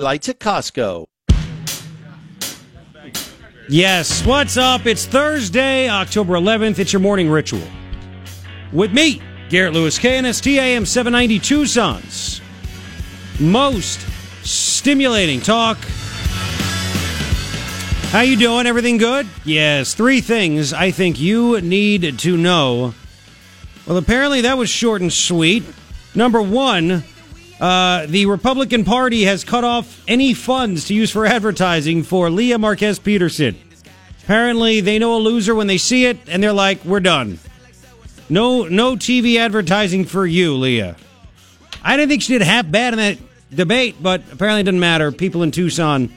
lights at Costco. Yes, what's up? It's Thursday, October 11th. It's your morning ritual. With me, Garrett Lewis, KNST AM 790 Tucson's most stimulating talk. How you doing? Everything good? Yes, three things I think you need to know. Well, apparently that was short and sweet. Number one, uh, the Republican Party has cut off any funds to use for advertising for Lea Marquez Peterson. Apparently, they know a loser when they see it, and they're like, "We're done. No, no TV advertising for you, Lea." I didn't think she did half bad in that debate, but apparently it doesn't matter. People in Tucson,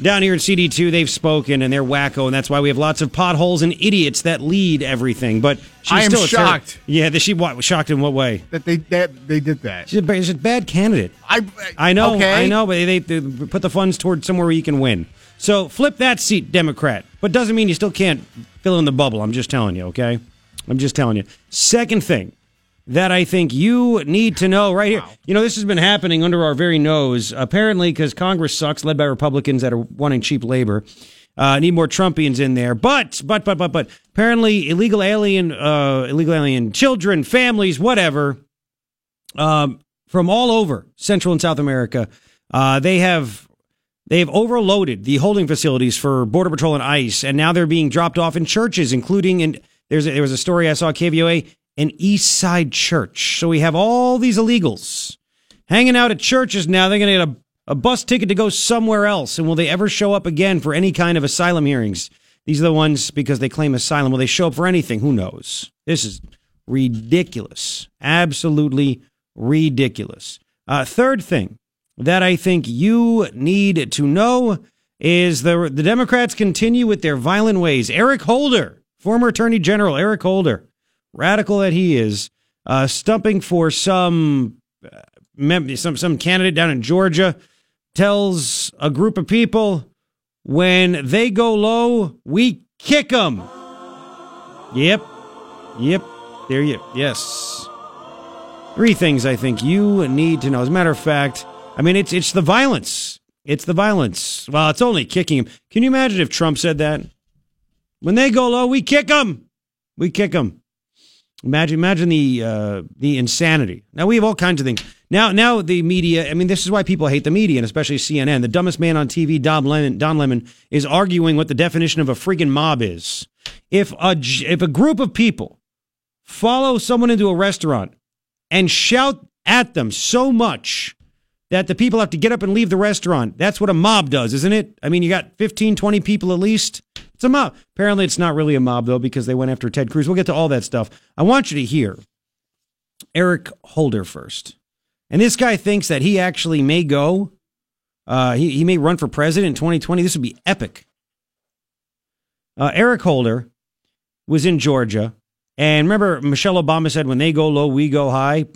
down here in CD2, they've spoken, and they're wacko, and that's why we have lots of potholes and idiots that lead everything. But she's I am still a ter- shocked. yeah, that she what, shocked in what way? that they that they did that. She's a, she's a bad candidate. I I know, Okay. I know, but they, they put the funds towards somewhere where you can win. So flip that seat, Democrat. But doesn't mean you still can't fill in the bubble. I'm just telling you, okay? I'm just telling you. Second thing that I think you need to know right here. You know, this has been happening under our very nose, apparently, because Congress sucks, led by Republicans that are wanting cheap labor. Uh, need more Trumpians in there, but but but but but apparently illegal alien, uh, illegal alien children, families, whatever, um, from all over Central and South America. Uh, they have they have overloaded the holding facilities for Border Patrol and ICE, and now they're being dropped off in churches, including in there's a, there was a story I saw KVOA an East Side church. So we have all these illegals hanging out at churches now. They're going to get a, a bus ticket to go somewhere else, and will they ever show up again for any kind of asylum hearings? These are the ones because they claim asylum. Will they show up for anything? Who knows? This is ridiculous. Absolutely ridiculous. Uh, third thing that I think you need to know is the the Democrats continue with their violent ways. Eric Holder, former Attorney General Eric Holder, radical that he is, uh, stumping for some uh, some some candidate down in Georgia, tells a group of people when they go low, we kick them. Yep, yep. There you. Yes. Three things I think you need to know. As a matter of fact, I mean it's it's the violence. It's the violence. Well, it's only kicking him. Can you imagine if Trump said that? When they go low, we kick them. We kick them. Imagine, imagine the uh, the insanity. Now we have all kinds of things. Now, now the media. I mean, this is why people hate the media, and especially CNN. The dumbest man on TV, Don Lemon, Don Lemon, is arguing what the definition of a friggin' mob is. If a if a group of people follow someone into a restaurant and shout at them so much that the people have to get up and leave the restaurant. That's what a mob does, isn't it? I mean, you got 15, 20 people at least. It's a mob. Apparently, it's not really a mob, though, because they went after Ted Cruz. We'll get to all that stuff. I want you to hear Eric Holder first. And this guy thinks that he actually may go, uh, he, he may run for president in 2020. This would be epic. Uh, Eric Holder was in Georgia. And remember, Michelle Obama said, when they go low, we go high.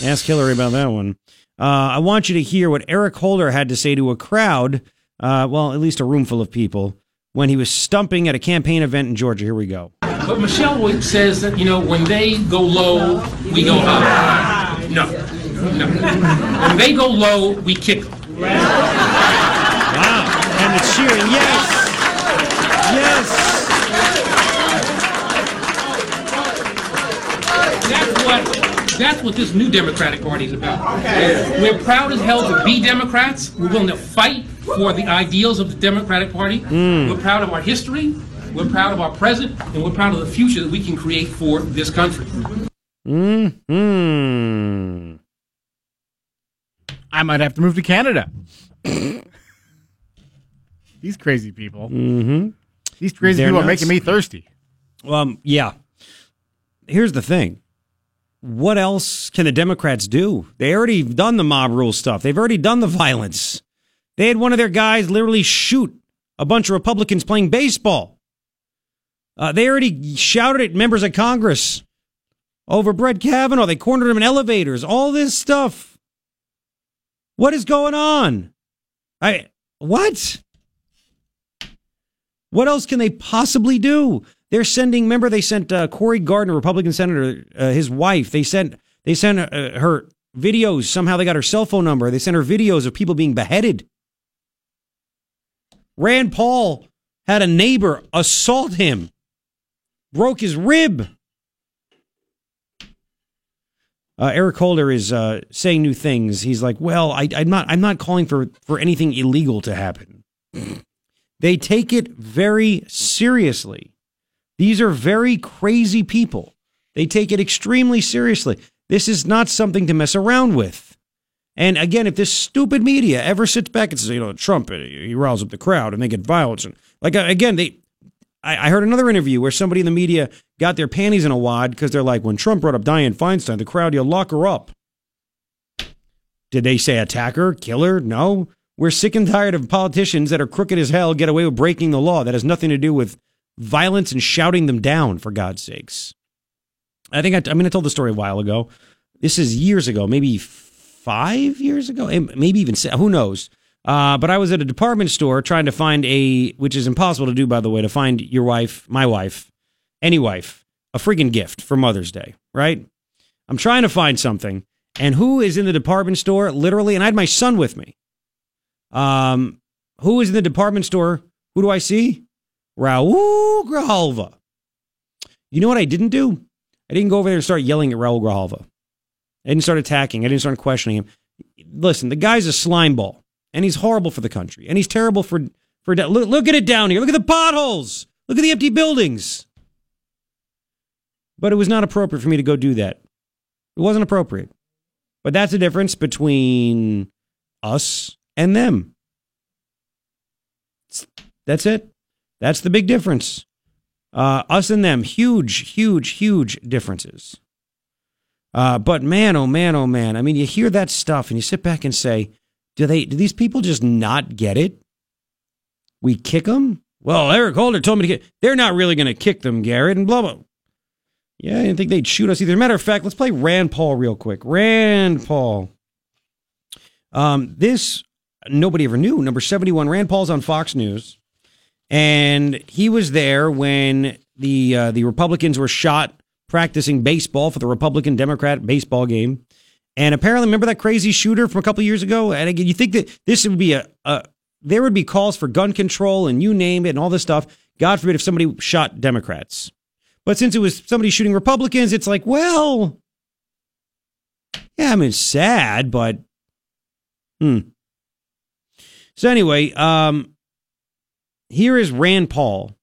Ask Hillary about that one. Uh, I want you to hear what Eric Holder had to say to a crowd, uh, well, at least a room full of people, when he was stumping at a campaign event in Georgia. Here we go. But Michelle always says that, you know, when they go low, we go high. No, no. When they go low, we kick them. Wow. And it's cheering. Yes. Yes. That's what, that's what this new Democratic Party is about. We're proud as hell to be Democrats. We're willing to fight for the ideals of the Democratic Party. We're proud of our history. We're proud of our present, and we're proud of the future that we can create for this country. Hmm. I might have to move to Canada. These crazy people. Mm-hmm. These crazy They're people are making me thirsty. Um, yeah. Here's the thing. What else can the Democrats do? They already done the mob rule stuff. They've already done the violence. They had one of their guys literally shoot a bunch of Republicans playing baseball. Uh, they already shouted at members of Congress over Brett Kavanaugh. They cornered him in elevators. All this stuff. What is going on? I what? What else can they possibly do? They're sending. Remember, they sent uh, Cory Gardner, Republican senator, uh, his wife. They sent they sent uh, her videos. Somehow they got her cell phone number. They sent her videos of people being beheaded. Rand Paul had a neighbor assault him, broke his rib. Uh, Eric Holder is uh, saying new things. He's like, "Well, I, I'm not. I'm not calling for for anything illegal to happen. they take it very seriously. These are very crazy people. They take it extremely seriously. This is not something to mess around with. And again, if this stupid media ever sits back and says, you know, Trump, he riles up the crowd and they get violence, and like uh, again, they I, I heard another interview where somebody in the media got their panties in a wad because they're like, when Trump brought up Dianne Feinstein, the crowd, you lock her up. Did they say attack her, kill her? No. We're sick and tired of politicians that are crooked as hell get away with breaking the law. That has nothing to do with violence and shouting them down, for God's sakes. I think I, I mean, I told the story a while ago. This is years ago, maybe five years ago, maybe even, who knows? Uh, but I was at a department store trying to find a, which is impossible to do, by the way, to find your wife, my wife, any wife, a freaking gift for Mother's Day, right? I'm trying to find something. And who is in the department store? Literally, and I had my son with me. Um, who is in the department store? Who do I see? Raul Grijalva. You know what I didn't do? I didn't go over there and start yelling at Raul Grijalva. I didn't start attacking. I didn't start questioning him. Listen, the guy's a slime ball and he's horrible for the country, and he's terrible for for. Look, look at it down here. Look at the potholes. Look at the empty buildings. But it was not appropriate for me to go do that. It wasn't appropriate. But that's the difference between us and them. That's it. That's the big difference. Uh, us and them, huge, huge, huge differences. Uh, but man, oh man, oh man. I mean, you hear that stuff and you sit back and say, do they? Do these people just not get it? We kick them. Well, Eric Holder told me to get. They're not really going to kick them, Garrett, and blah blah. Yeah, I didn't think they'd shoot us either. Matter of fact, let's play Rand Paul real quick. Rand Paul. Um, this nobody ever knew. Number seventy-one. Rand Paul's on Fox News, and he was there when the uh, the Republicans were shot practicing baseball for the Republican Democrat baseball game. And apparently, remember that crazy shooter from a couple years ago? And again, you think that this would be a, a there would be calls for gun control and you name it and all this stuff. God forbid if somebody shot Democrats. But since it was somebody shooting Republicans, it's like, well, yeah, I mean, sad, but hmm. So anyway, um, here is Rand Paul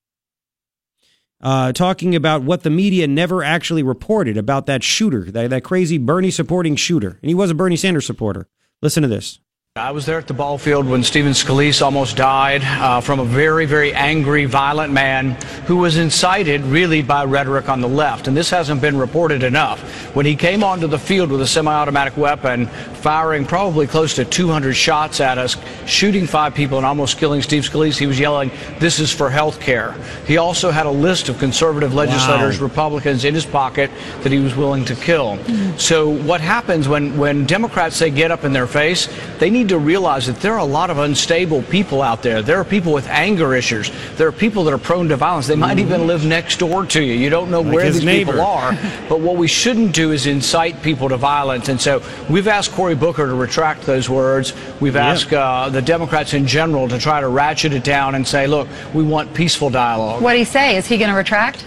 uh, talking about what the media never actually reported about that shooter, that, that crazy Bernie supporting shooter. And he was a Bernie Sanders supporter. Listen to this. I was there at the ball field when Steven Scalise almost died uh, from a very, very angry, violent man who was incited really by rhetoric on the left. And this hasn't been reported enough. When he came onto the field with a semi automatic weapon, firing probably close to 200 shots at us, shooting five people and almost killing Steve Scalise, he was yelling, This is for health care. He also had a list of conservative legislators, wow. Republicans in his pocket that he was willing to kill. Mm-hmm. So, what happens when, when Democrats say get up in their face, they need need to realize that there are a lot of unstable people out there. There are people with anger issues. There are people that are prone to violence. They might even live next door to you. You don't know like where these neighbor. people are. but what we shouldn't do is incite people to violence. And so we've asked Cory Booker to retract those words. We've yep. asked uh, the Democrats in general to try to ratchet it down and say, look, we want peaceful dialogue. What do he say? Is he going to retract?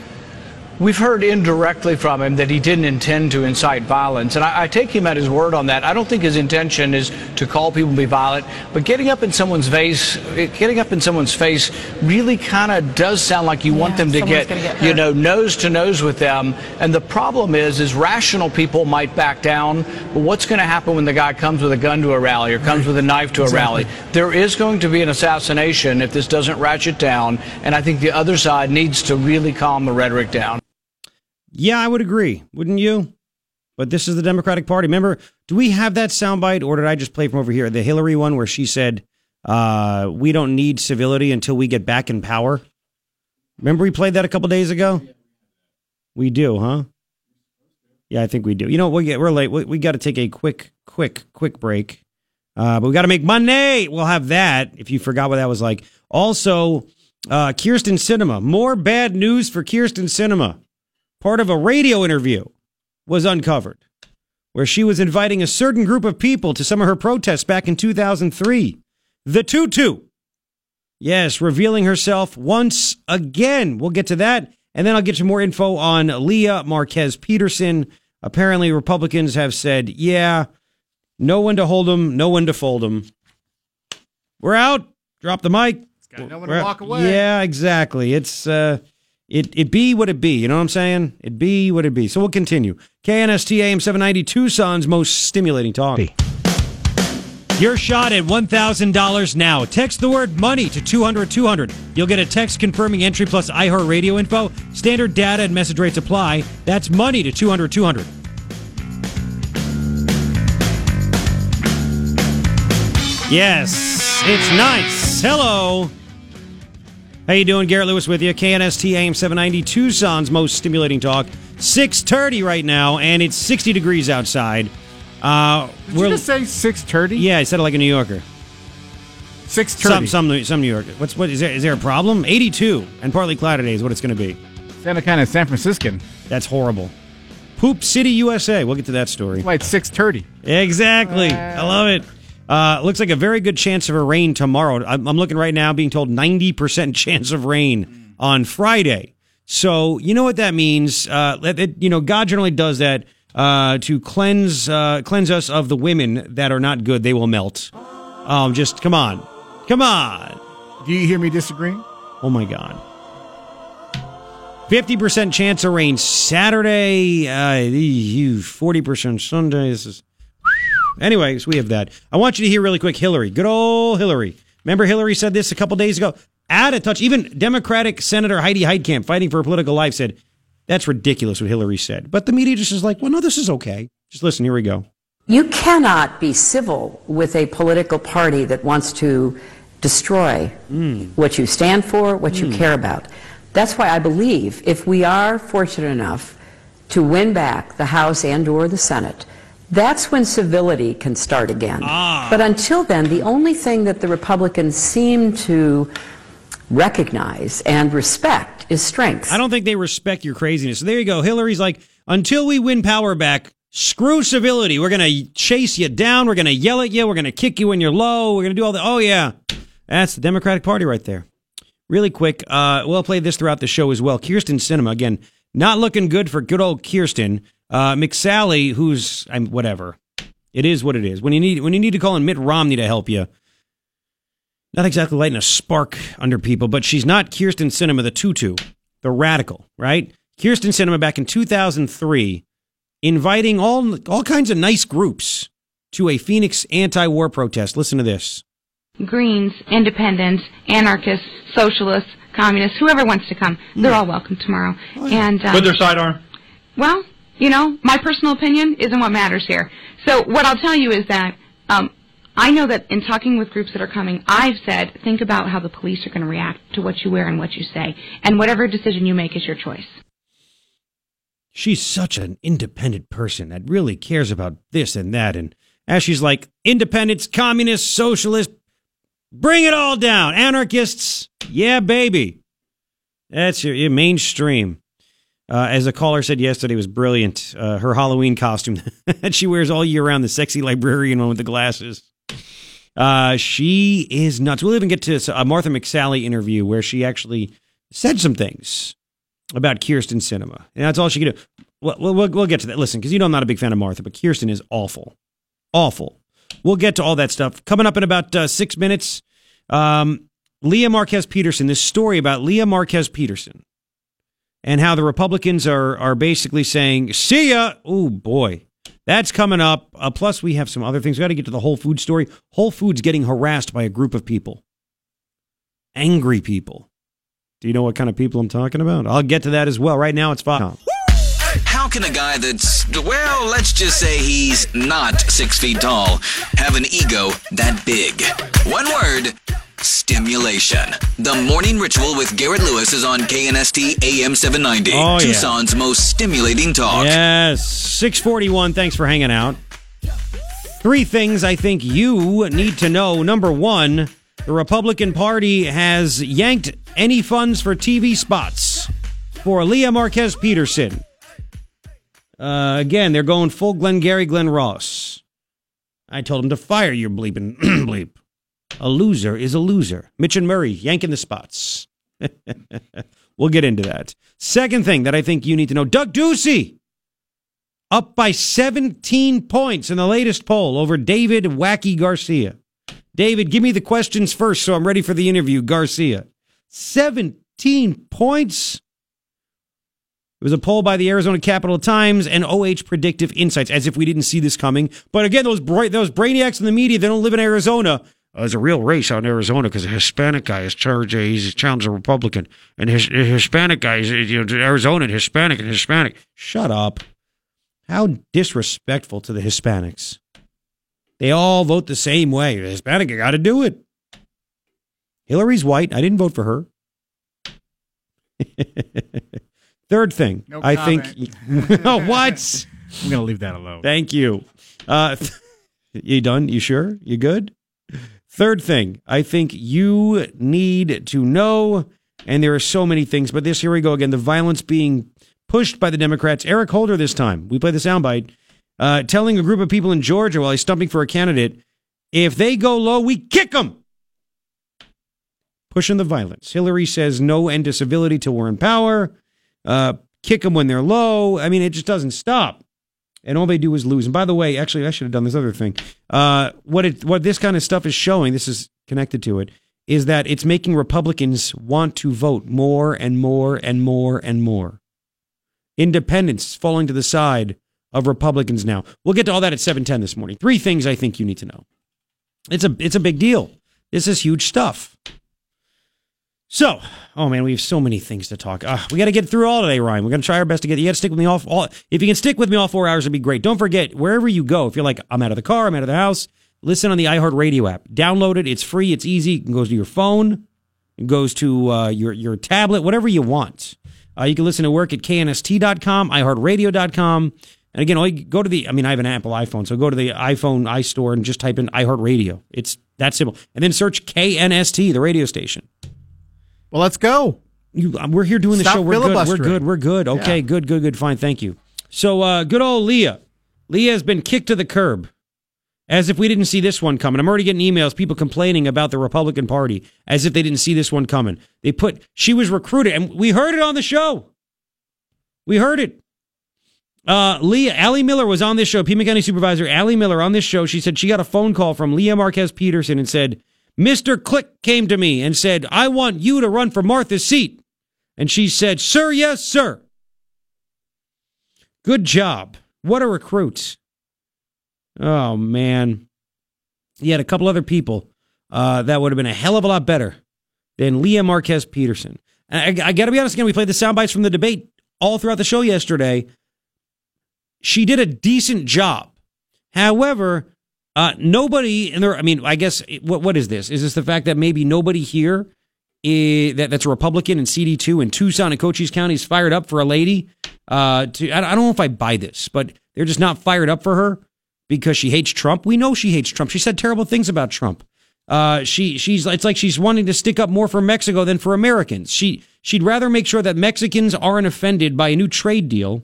We've heard indirectly from him that he didn't intend to incite violence, and I, I, take him at his word on that. I don't think his intention is to call people to be violent, but getting up in someone's face, eh, getting up in someone's face, really kind of does sound like you yeah, want them to get, get you know, nose to nose with them. And the problem is, is rational people might back down, but what's going to happen when the guy comes with a gun to a rally or comes with a knife to a rally? There is going to be an assassination if this doesn't ratchet down, and I think the other side needs to really calm the rhetoric down. Yeah, I would agree. Wouldn't you? But this is the Democratic Party. Remember, do we have that soundbite, or did I just play from over here? The Hillary one where she said, uh, "We don't need civility until we get back in power." Remember, we played that a couple days ago. We do, huh? Yeah, I think we do. You know, we get we're late. We, we got to take a quick, quick, quick break. Uh, but we got to make money. We'll have that. If you forgot what that was like. Also, uh, Kyrsten Sinema. More bad news for Kyrsten Sinema part of a radio interview was uncovered. where she was inviting a certain group of people to some of her protests back in 2003. The Tutu. Yes, revealing herself once again. We'll get to that. And then I'll get you more info on Lea Marquez Peterson. Apparently, Republicans have said, yeah, no one to hold them, no one to fold them. We're out. Drop the mic. Got no one to walk away. Yeah, exactly. It's uh it it be what it be, you know what I'm saying? It be what it be. So we'll continue. KNST AM 790 Tucson's most stimulating talk. Your shot at $1,000 now. Text the word money to 200 200. You'll get a text confirming entry plus iHeartRadio info. Standard data and message rates apply. That's money to 200 200. Yes, it's nice. Hello. How you doing? Garrett Lewis with you. KNST AM 790 Tucson's most stimulating talk. 6:30 right now and it's 60 degrees outside. Uh Did you just say six thirty? Yeah, I said it like a New Yorker. 6.30? Some some some New Yorker. What's what is there is there a problem? 82 and partly cloudy today is what it's going to be. Sounded kind of San Franciscan. That's horrible. Poop City, USA. We'll get to that story. That's why it's six thirty. Exactly. I love it. Uh, looks like a very good chance of a rain tomorrow. I'm, I'm looking right now, being told 90% chance of rain on Friday. So you know what that means. Uh, that- you know, God generally does that uh, to cleanse uh, cleanse us of the women that are not good. They will melt. Um, just come on, come on. Do you hear me disagreeing? Oh my God. 50% chance of rain Saturday, uh, you 40% Sunday. This is. Anyways, we have that. I want you to hear really quick Hillary. Good old Hillary. Remember Hillary said this a couple days ago? Add a touch. Even Democratic Senator Heidi Heitkamp, fighting for her political life, said, that's ridiculous what Hillary said. But the media just is like, well, no, this is okay. Just listen, here we go. You cannot be civil with a political party that wants to destroy mm. what you stand for, what you mm. care about. That's why I believe if we are fortunate enough to win back the House and or the Senate, that's when civility can start again. But until then, the only thing that the Republicans seem to recognize and respect is strength. I don't think they respect your craziness. So there you go. Hillary's like, until we win power back, screw civility. We're going to chase you down. We're going to yell at you. We're going to kick you when you're low. We're going to do all that. Oh, yeah. That's the Democratic Party right there. Really quick, uh, we'll play this throughout the show as well. Kyrsten Sinema, again, not looking good for good old Kyrsten. Uh, McSally, who's, I'm, whatever. It is what it is. When you need, when you need to call in Mitt Romney to help you, not exactly lighting a spark under people, but she's not Kyrsten Sinema, the tutu, the radical, right? Kyrsten Sinema back in 2003, inviting all all kinds of nice groups to a Phoenix anti-war protest. Listen to this. Greens, independents, anarchists, socialists, communists, whoever wants to come, they're all welcome tomorrow. And um, With their sidearm. well, you know, my personal opinion isn't what matters here. So what I'll tell you is that um, I know that in talking with groups that are coming, I've said think about how the police are going to react to what you wear and what you say, and whatever decision you make is your choice. She's such an independent person that really cares about this and that. And as she's like, independents, communists, socialists, bring it all down. Anarchists, yeah, baby. That's your, your mainstream. Uh, as a caller said yesterday, was brilliant. Uh, her Halloween costume that she wears all year round, the sexy librarian one with the glasses. Uh, she is nuts. We'll even get to a Martha McSally interview where she actually said some things about Kyrsten Sinema. And that's all she could do. Well, we'll, we'll, we'll get to that. Listen, because you know I'm not a big fan of Martha, but Kyrsten is awful. Awful. We'll get to all that stuff. Coming up in about uh, six minutes, um, Lea Marquez Peterson, this story about Lea Marquez Peterson and how the Republicans are, are basically saying, see ya. Oh, boy. That's coming up. Uh, plus, we have some other things. we got to get to the Whole Foods story. Whole Foods getting harassed by a group of people, angry people. Do you know what kind of people I'm talking about? I'll get to that as well. Right now, it's five. How can a guy that's, well, let's just say he's not six feet tall, have an ego that big? One word stimulation. The morning ritual with Garrett Lewis is on KNST AM 790, Oh, yeah. Tucson's most stimulating talk. Yes, 641. Thanks for hanging out. Three things I think you need to know. Number one, the Republican Party has yanked any funds for TV spots for Lea Marquez Peterson. Uh, again, they're going full Glengarry Glen Ross. I told him to fire your bleeping bleep. A loser is a loser. Mitch and Murray yanking the spots. we'll get into that. Second thing that I think you need to know Doug Ducey up by 17 points in the latest poll over David Wacky Garcia. David, give me the questions first so I'm ready for the interview. Garcia. 17 points. It was a poll by the Arizona Capital Times and OH Predictive Insights, as if we didn't see this coming. But again, those bra- those brainiacs in the media, they don't live in Arizona. There's a real race out in Arizona because a Hispanic guy is charged. Uh, he's challenged a Republican, and his Hispanic guy is you know Arizona and Hispanic and Hispanic. Shut up! How disrespectful to the Hispanics. They all vote the same way. The Hispanic, got to do it. Hillary's white. I didn't vote for her. Third thing, No I think. oh, what? I'm gonna leave that alone. Thank you. Uh, you done? You sure? You good? Third thing, I think you need to know, and there are so many things, but this, here we go again, the violence being pushed by the Democrats. Eric Holder this time, we play the soundbite, uh, telling a group of people in Georgia while he's stumping for a candidate, if they go low, we kick them. Pushing the violence. Hillary says no end to civility till we're in power. Uh, kick them when they're low. I mean, it just doesn't stop and all they do is lose. And by the way, actually, I should have done this other thing. Uh, what it what this kind of stuff is showing, this is connected to it, is that it's making Republicans want to vote more and more and more and more. Independents falling to the side of Republicans now. We'll get to all that at seven ten this morning. Three things I think you need to know. It's a it's a big deal. This is huge stuff. So, oh man, we have so many things to talk. Uh, we got to get through all today, Ryan. We're to try our best to get. You got to stick with me all, all. If you can stick with me all four hours, it'd be great. Don't forget, wherever you go, if you're like, I'm out of the car, I'm out of the house, listen on the iHeartRadio app. Download it. It's free. It's easy. It goes to your phone. It goes to uh, your your tablet, whatever you want. Uh, you can listen to work at knst.com, iHeartRadio.com. And again, all you, go to the. I mean, I have an Apple iPhone, so go to the iPhone iStore and just type in iHeartRadio. It's that simple, and then search KNST, the radio station. Well, let's go. You, uh, we're here doing the Stop show. We're good. We're good. We're good. Okay, Yeah. good, good, good. Fine. Thank you. So, uh, good old Lea. Lea has been kicked to the curb. As if we didn't see this one coming. I'm already getting emails, people complaining about the Republican Party, as if they didn't see this one coming. They put, she was recruited, and we heard it on the show. We heard it. Uh, Lea, Ally Miller was on this show, Pima County Supervisor Ally Miller on this show. She said she got a phone call from Lea Marquez Peterson and said, Mr. Click came to me and said, I want you to run for Martha's seat. And she said, Sir, yes, sir. Good job. What a recruit. Oh, man. He had a couple other people uh, that would have been a hell of a lot better than Lea Marquez Peterson. And I, I got to be honest again, we played the sound bites from the debate all throughout the show yesterday. She did a decent job. However, uh, nobody in there. I mean, I guess what what is this? Is this the fact that maybe nobody here eh, that that's a Republican in CD two in Tucson and Cochise County is fired up for a lady? Uh, to I, I don't know if I buy this, but they're just not fired up for her because she hates Trump. We know she hates Trump. She said terrible things about Trump. Uh, she she's it's like she's wanting to stick up more for Mexico than for Americans. She she'd rather make sure that Mexicans aren't offended by a new trade deal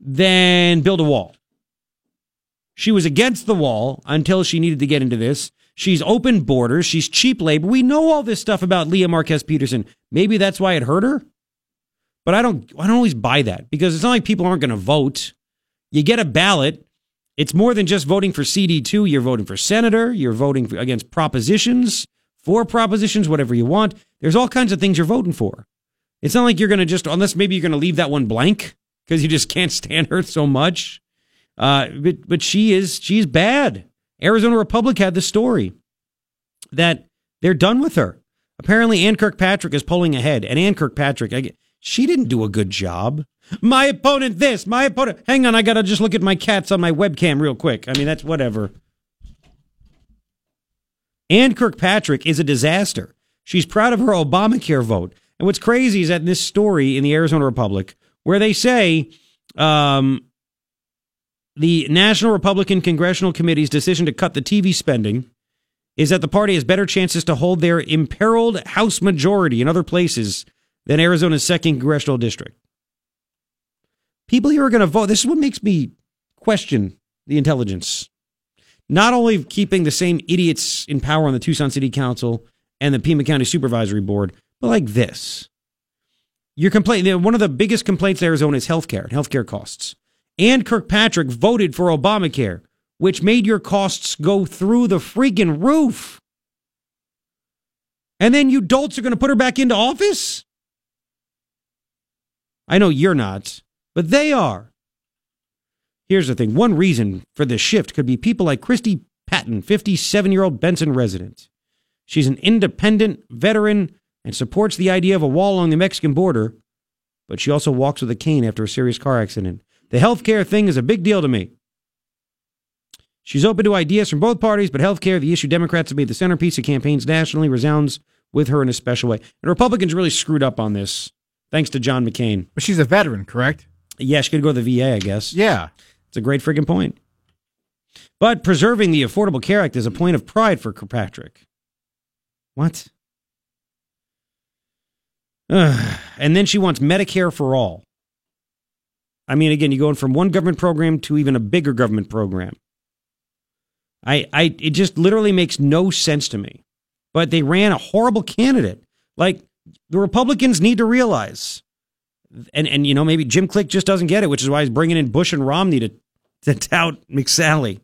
than build a wall. She was against the wall until she needed to get into this. She's open borders. She's cheap labor. We know all this stuff about Lea Marquez Peterson. Maybe that's why it hurt her. But I don't I don't always buy that because it's not like people aren't going to vote. You get a ballot. It's more than just voting for CD2. You're voting for senator. You're voting against propositions, for propositions, whatever you want. There's all kinds of things you're voting for. It's not like you're going to just, unless maybe you're going to leave that one blank because you just can't stand her so much. Uh, but but she is she's bad. Arizona Republic had the story that they're done with her. Apparently, Ann Kirkpatrick is pulling ahead, and Ann Kirkpatrick, I, she didn't do a good job. My opponent, this, my opponent. Hang on, I gotta just look at my cats on my webcam real quick. I mean, that's whatever. Ann Kirkpatrick is a disaster. She's proud of her Obamacare vote. And what's crazy is that in this story in the Arizona Republic, where they say um, the National Republican Congressional Committee's decision to cut the TV spending is that the party has better chances to hold their imperiled House majority in other places than Arizona's second congressional district. People here are going to vote. This is what makes me question the intelligence. Not only keeping the same idiots in power on the Tucson City Council and the Pima County Supervisory Board, but like this. You're complaining. One of the biggest complaints in Arizona is healthcare, healthcare costs. And Kirkpatrick voted for Obamacare, which made your costs go through the freaking roof. And then you dolts are going to put her back into office? I know you're not, but they are. Here's the thing one reason for this shift could be people like Christy Patton, 57 year old Benson resident. She's an independent veteran and supports the idea of a wall along the Mexican border, but she also walks with a cane after a serious car accident. The health care thing is a big deal to me. She's open to ideas from both parties, but health care, the issue Democrats have made the centerpiece of campaigns nationally, resounds with her in a special way. And Republicans really screwed up on this, thanks to John McCain. But she's a veteran, correct? Yeah, she could go to the VA, I guess. Yeah. It's a great freaking point. But preserving the Affordable Care Act is a point of pride for Kirkpatrick. What? Ugh. And then she wants Medicare for all. I mean, again, you're going from one government program to even a bigger government program. I, I, it just literally makes no sense to me. But they ran a horrible candidate. Like the Republicans need to realize, and and you know maybe Jim Click just doesn't get it, which is why he's bringing in Bush and Romney to to tout McSally.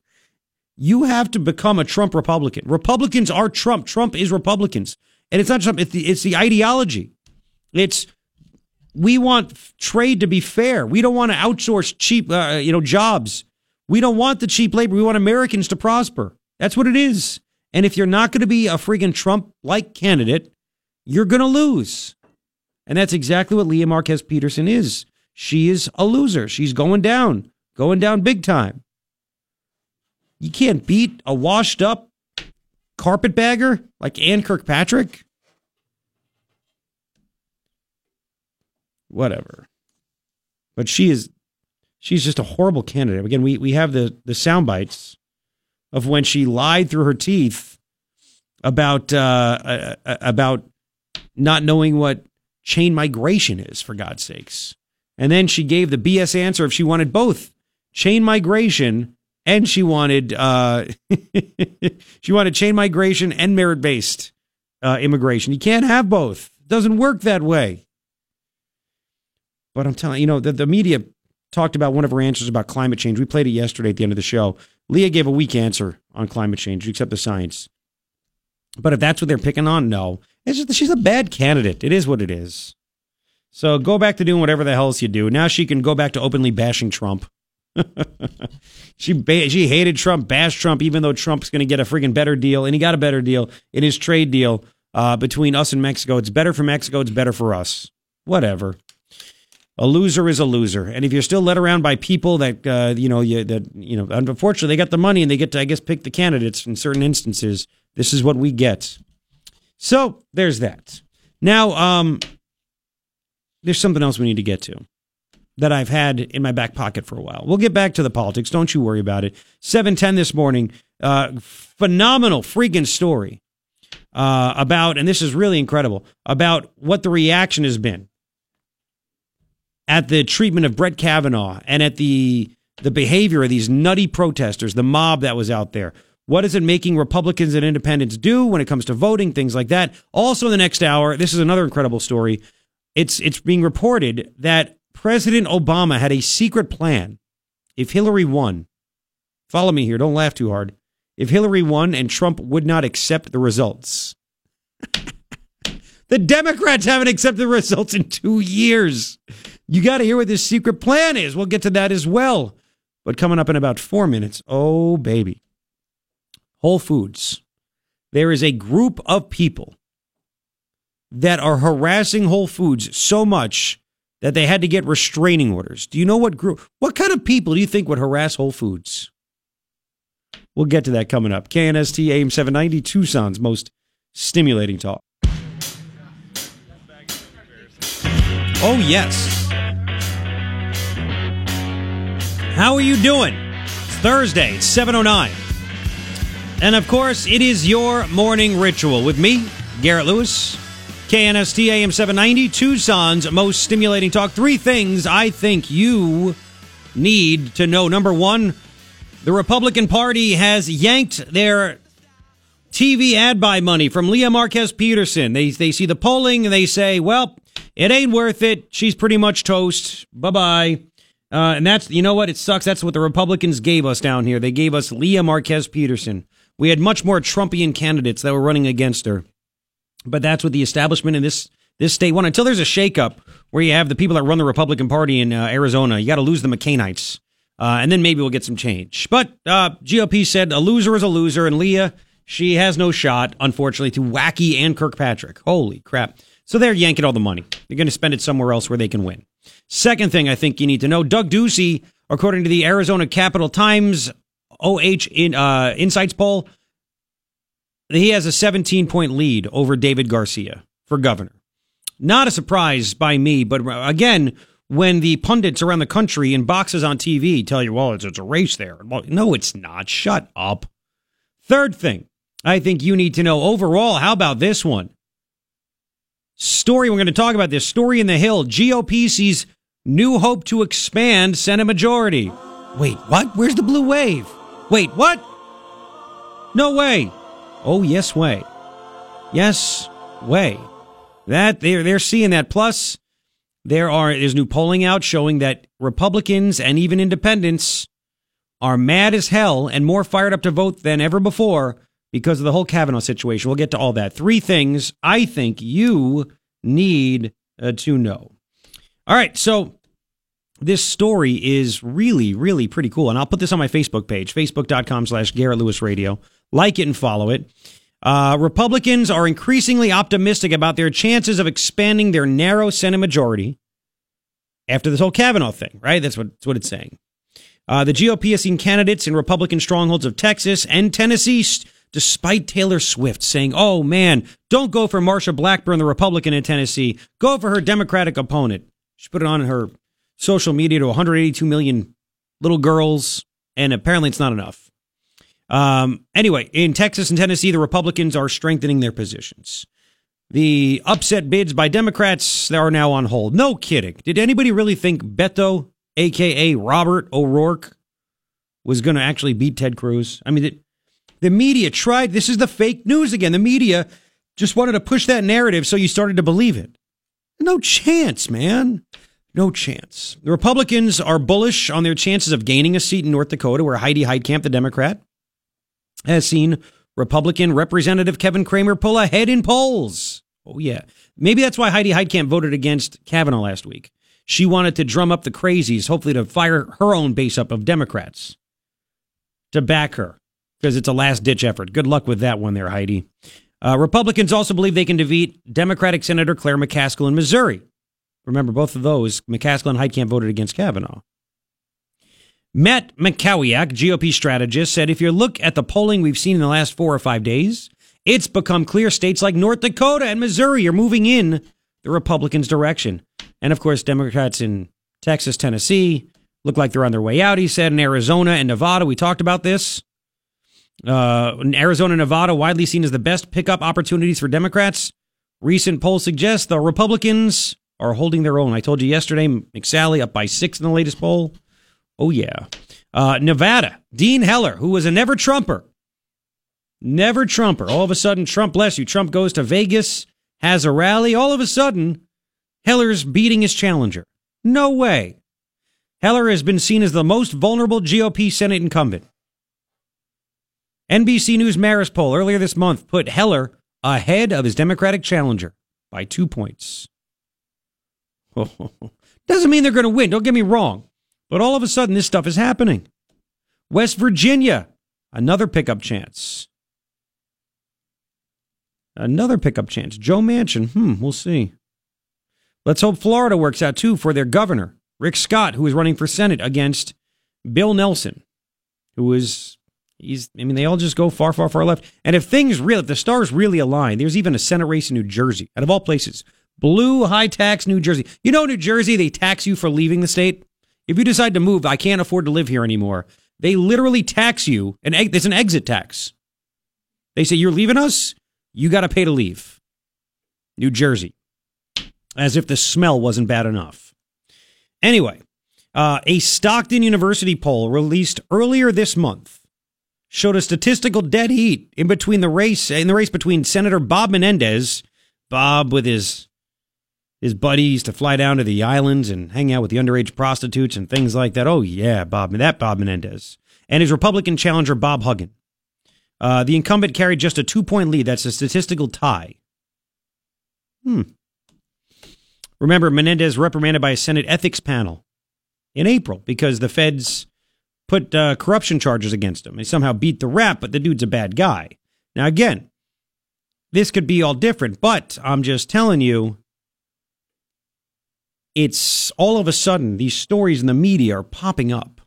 You have to become a Trump Republican. Republicans are Trump. Trump is Republicans, and it's not Trump. It's the it's the ideology. It's we want trade to be fair. We don't want to outsource cheap, uh, you know, jobs. We don't want the cheap labor. We want Americans to prosper. That's what it is. And if you're not going to be a freaking Trump-like candidate, you're going to lose. And that's exactly what Lea Marquez Peterson is. She is a loser. She's going down, going down big time. You can't beat a washed up carpetbagger like Ann Kirkpatrick. Whatever. But she is she's just a horrible candidate. Again, we, we have the, the sound bites of when she lied through her teeth about uh, uh, uh, about not knowing what chain migration is, for God's sakes. And then she gave the BS answer if she wanted both chain migration and she wanted uh, she wanted chain migration and merit based uh, immigration. You can't have both. It doesn't work that way. But I'm telling you, know, the, the media talked about one of her answers about climate change. We played it yesterday at the end of the show. Lea gave a weak answer on climate change, except the science. But if that's what they're picking on, no. It's just she's a bad candidate. It is what it is. So go back to doing whatever the hell else you do. Now she can go back to openly bashing Trump. she ba- she hated Trump, bashed Trump, even though Trump's going to get a freaking better deal, and he got a better deal in his trade deal uh, between us and Mexico. It's better for Mexico. It's better for us. Whatever a loser is a loser. And if you're still led around by people that uh, you know you, that you know, unfortunately they got the money and they get to I guess pick the candidates in certain instances. This is what we get. So there's that. Now, um, there's something else we need to get to that I've had in my back pocket for a while. We'll get back to the politics. Don't you worry about it. 710 this morning. Uh, phenomenal freaking story uh, about, and this is really incredible, about what the reaction has been at the treatment of Brett Kavanaugh and at the the behavior of these nutty protesters, the mob that was out there. What is it making Republicans and independents do when it comes to voting, things like that? Also, in the next hour, this is another incredible story. It's it's being reported that President Obama had a secret plan. If Hillary won, follow me here, don't laugh too hard. If Hillary won and Trump would not accept the results. the Democrats haven't accepted the results in two years. You got to hear what this secret plan is. We'll get to that as well. But coming up in about four minutes, oh, baby. Whole Foods. There is a group of people that are harassing Whole Foods so much that they had to get restraining orders. Do you know what group? What kind of people do you think would harass Whole Foods? We'll get to that coming up. KNST AM 790, Tucson's most stimulating talk. Oh, yes. How are you doing? It's Thursday, it's 709. And of course, it is your morning ritual with me, Garrett Lewis. KNST AM 790, Tucson's most stimulating talk. Three things I think you need to know. Number one, the Republican Party has yanked their TV ad buy money from Lea Marquez Peterson. They, they see the polling and they say, well, it ain't worth it. She's pretty much toast. Bye bye. Uh, and that's, you know what? It sucks. That's what the Republicans gave us down here. They gave us Lea Marquez Peterson. We had much more Trumpian candidates that were running against her. But that's what the establishment in this this state want. Until there's a shakeup where you have the people that run the Republican Party in uh, Arizona, you got to lose the McCainites. Uh, and then maybe we'll get some change. But uh, GOP said a loser is a loser, and Lea, she has no shot, unfortunately, to Wacky and Kirkpatrick. Holy crap. So they're yanking all the money. They're going to spend it somewhere else where they can win. Second thing I think you need to know Doug Ducey, according to the Arizona Capital Times OH in, uh, Insights poll, he has a 17 point lead over David Garcia for governor. Not a surprise by me, but again, when the pundits around the country in boxes on TV tell you, well, it's, it's a race there. Well, no, it's not. Shut up. Third thing I think you need to know overall, how about this one? Story, we're going to talk about this. Story in the Hill. GOP sees new hope to expand Senate majority. Wait, what? Where's the blue wave? Wait, what? No way. Oh, yes, way. Yes, way. That they're they're seeing that. Plus, there are there's new polling out showing that Republicans and even independents are mad as hell and more fired up to vote than ever before because of the whole Kavanaugh situation. We'll get to all that. Three things I think you need uh, to know. All right, so this story is really, really pretty cool. And I'll put this on my Facebook page, facebook.com slash Garrett Lewis Radio. Like it and follow it. Uh, Republicans are increasingly optimistic about their chances of expanding their narrow Senate majority after this whole Kavanaugh thing, right? That's what, that's what it's saying. Uh, the GOP has seen candidates in Republican strongholds of Texas and Tennessee, despite Taylor Swift saying, oh man, don't go for Marsha Blackburn, the Republican in Tennessee. Go for her Democratic opponent. She put it on her social media to 182 million little girls, and apparently it's not enough. Um, anyway, in Texas and Tennessee, the Republicans are strengthening their positions. The upset bids by Democrats that are now on hold. No kidding. Did anybody really think Beto, aka Robert O'Rourke, was going to actually beat Ted Cruz? I mean, the, media tried. This is the fake news again. The media just wanted to push that narrative so you started to believe it. No chance, man. No chance. The Republicans are bullish on their chances of gaining a seat in North Dakota, where Heidi Heitkamp, the Democrat, has seen Republican Representative Kevin Cramer pull ahead in polls. Oh, yeah. Maybe that's why Heidi Heitkamp voted against Kavanaugh last week. She wanted to drum up the crazies, hopefully to fire her own base up of Democrats to back her because it's a last ditch effort. Good luck with that one there, Heidi. Uh, Republicans also believe they can defeat Democratic Senator Claire McCaskill in Missouri. Remember, both of those, McCaskill and Heitkamp voted against Kavanaugh. Matt Mackowiak, GOP strategist, said if you look at the polling we've seen in the last four or five days, it's become clear states like North Dakota and Missouri are moving in the Republicans' direction. And of course, Democrats in Texas, Tennessee look like they're on their way out, he said. In Arizona and Nevada, we talked about this. Uh, Arizona Nevada, widely seen as the best pickup opportunities for Democrats. Recent polls suggest the Republicans are holding their own. I told you yesterday, McSally up by six in the latest poll. Oh, yeah. Uh, Nevada, Dean Heller, who was a never Trumper. Never Trumper. All of a sudden, Trump, bless you, Trump goes to Vegas, has a rally. All of a sudden, Heller's beating his challenger. No way. Heller has been seen as the most vulnerable GOP Senate incumbent. NBC News Marist poll earlier this month put Heller ahead of his Democratic challenger by two points. Doesn't mean they're going to win, don't get me wrong. But all of a sudden, this stuff is happening. West Virginia, another pickup chance. Another pickup chance. Joe Manchin, hmm, we'll see. Let's hope Florida works out too for their governor, Rick Scott, who is running for Senate against Bill Nelson, who is he's I mean, they all just go far, far, far left. And if things really if the stars really align, there's even a Senate race in New Jersey, out of all places. Blue high tax New Jersey. You know New Jersey, they tax you for leaving the state. If you decide to move, I can't afford to live here anymore. They literally tax you, and it's an exit tax. They say, You're leaving us? You got to pay to leave. New Jersey. As if the smell wasn't bad enough. Anyway, uh, a Stockton University poll released earlier this month showed a statistical dead heat in between the race in the race between Senator Bob Menendez, Bob with his his buddies to fly down to the islands and hang out with the underage prostitutes and things like that. Oh yeah, Bob, that Bob Menendez, and his Republican challenger Bob Hugin. Uh, the incumbent carried just a two point lead. That's a statistical tie. Hmm. Remember, Menendez reprimanded by a Senate ethics panel in April because the feds put uh, corruption charges against him. They somehow beat the rap, but the dude's a bad guy. Now, again, this could be all different, but I'm just telling you, it's all of a sudden these stories in the media are popping up.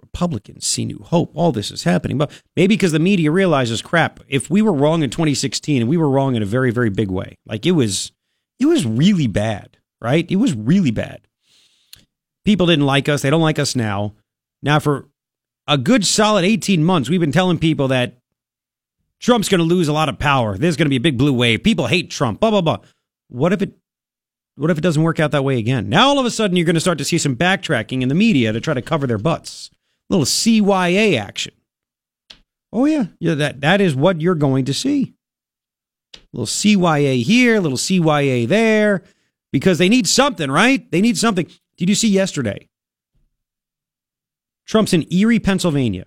Republicans see new hope. All this is happening, but maybe because the media realizes, crap, if we were wrong in 2016 and we were wrong in a very, very big way, like it was, it was really bad, right? It was really bad. People didn't like us. They don't like us now. Now, for a good solid 18 months, we've been telling people that Trump's going to lose a lot of power. There's going to be a big blue wave. People hate Trump. Blah blah blah. What if it? What if it doesn't work out that way again? Now all of a sudden you're going to start to see some backtracking in the media to try to cover their butts. A little CYA action. Oh yeah, yeah. That that is what you're going to see. A little CYA here, a little CYA there, because they need something, right? They need something. Did you see yesterday? Trump's in Erie, Pennsylvania.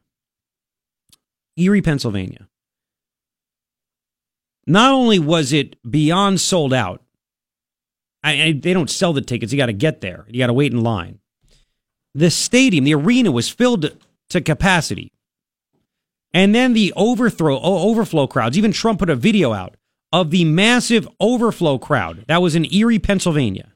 Erie, Pennsylvania. Not only was it beyond sold out, I, I, they don't sell the tickets. You got to get there. You got to wait in line. The stadium, the arena was filled to capacity. And then the overthrow, overflow crowds. Even Trump put a video out of the massive overflow crowd that was in Erie, Pennsylvania.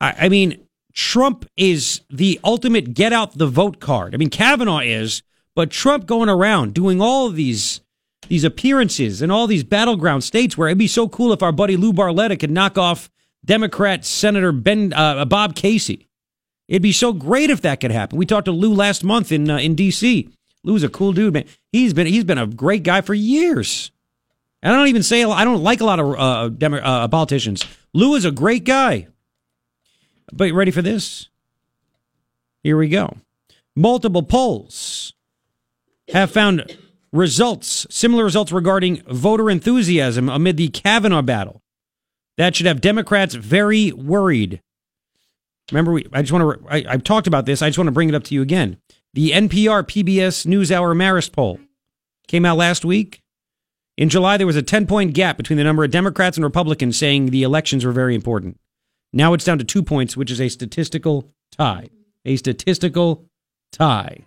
I, I mean, Trump is the ultimate get out the vote card. I mean, Kavanaugh is, but Trump going around doing all these these appearances in all these battleground states where it'd be so cool if our buddy Lou Barletta could knock off Democrat Senator Ben uh, Bob Casey. It'd be so great if that could happen. We talked to Lou last month in uh, in D.C. Lou's a cool dude, man. He's been he's been a great guy for years. And I don't even say I don't like a lot of uh, Demo- uh, politicians. Lou is a great guy. But ready for this? Here we go. Multiple polls have found results, similar results regarding voter enthusiasm amid the Kavanaugh battle. That should have Democrats very worried. Remember, we, I just want to, I, I've talked about this. I just want to bring it up to you again. The NPR PBS NewsHour Marist poll came out last week. In July, there was a 10 point gap between the number of Democrats and Republicans saying the elections were very important. Now it's down to two points, which is a statistical tie. A statistical tie.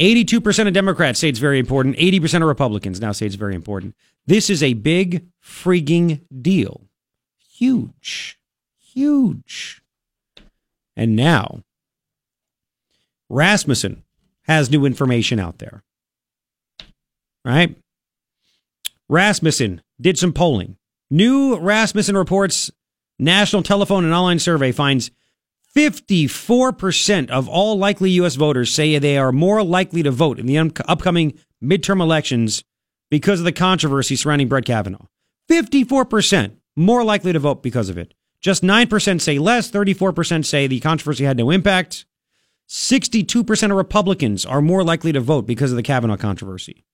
82% of Democrats say it's very important. 80% of Republicans now say it's very important. This is a big freaking deal. Huge. Huge. And now, Rasmussen has new information out there. Right? Rasmussen did some polling New Rasmussen reports national telephone and online survey finds 54% of all likely U.S. voters say they are more likely to vote in the un- upcoming midterm elections because of the controversy surrounding Brett Kavanaugh. 54% more likely to vote because of it. Just 9% say less, 34% say the controversy had no impact. 62% of Republicans are more likely to vote because of the Kavanaugh controversy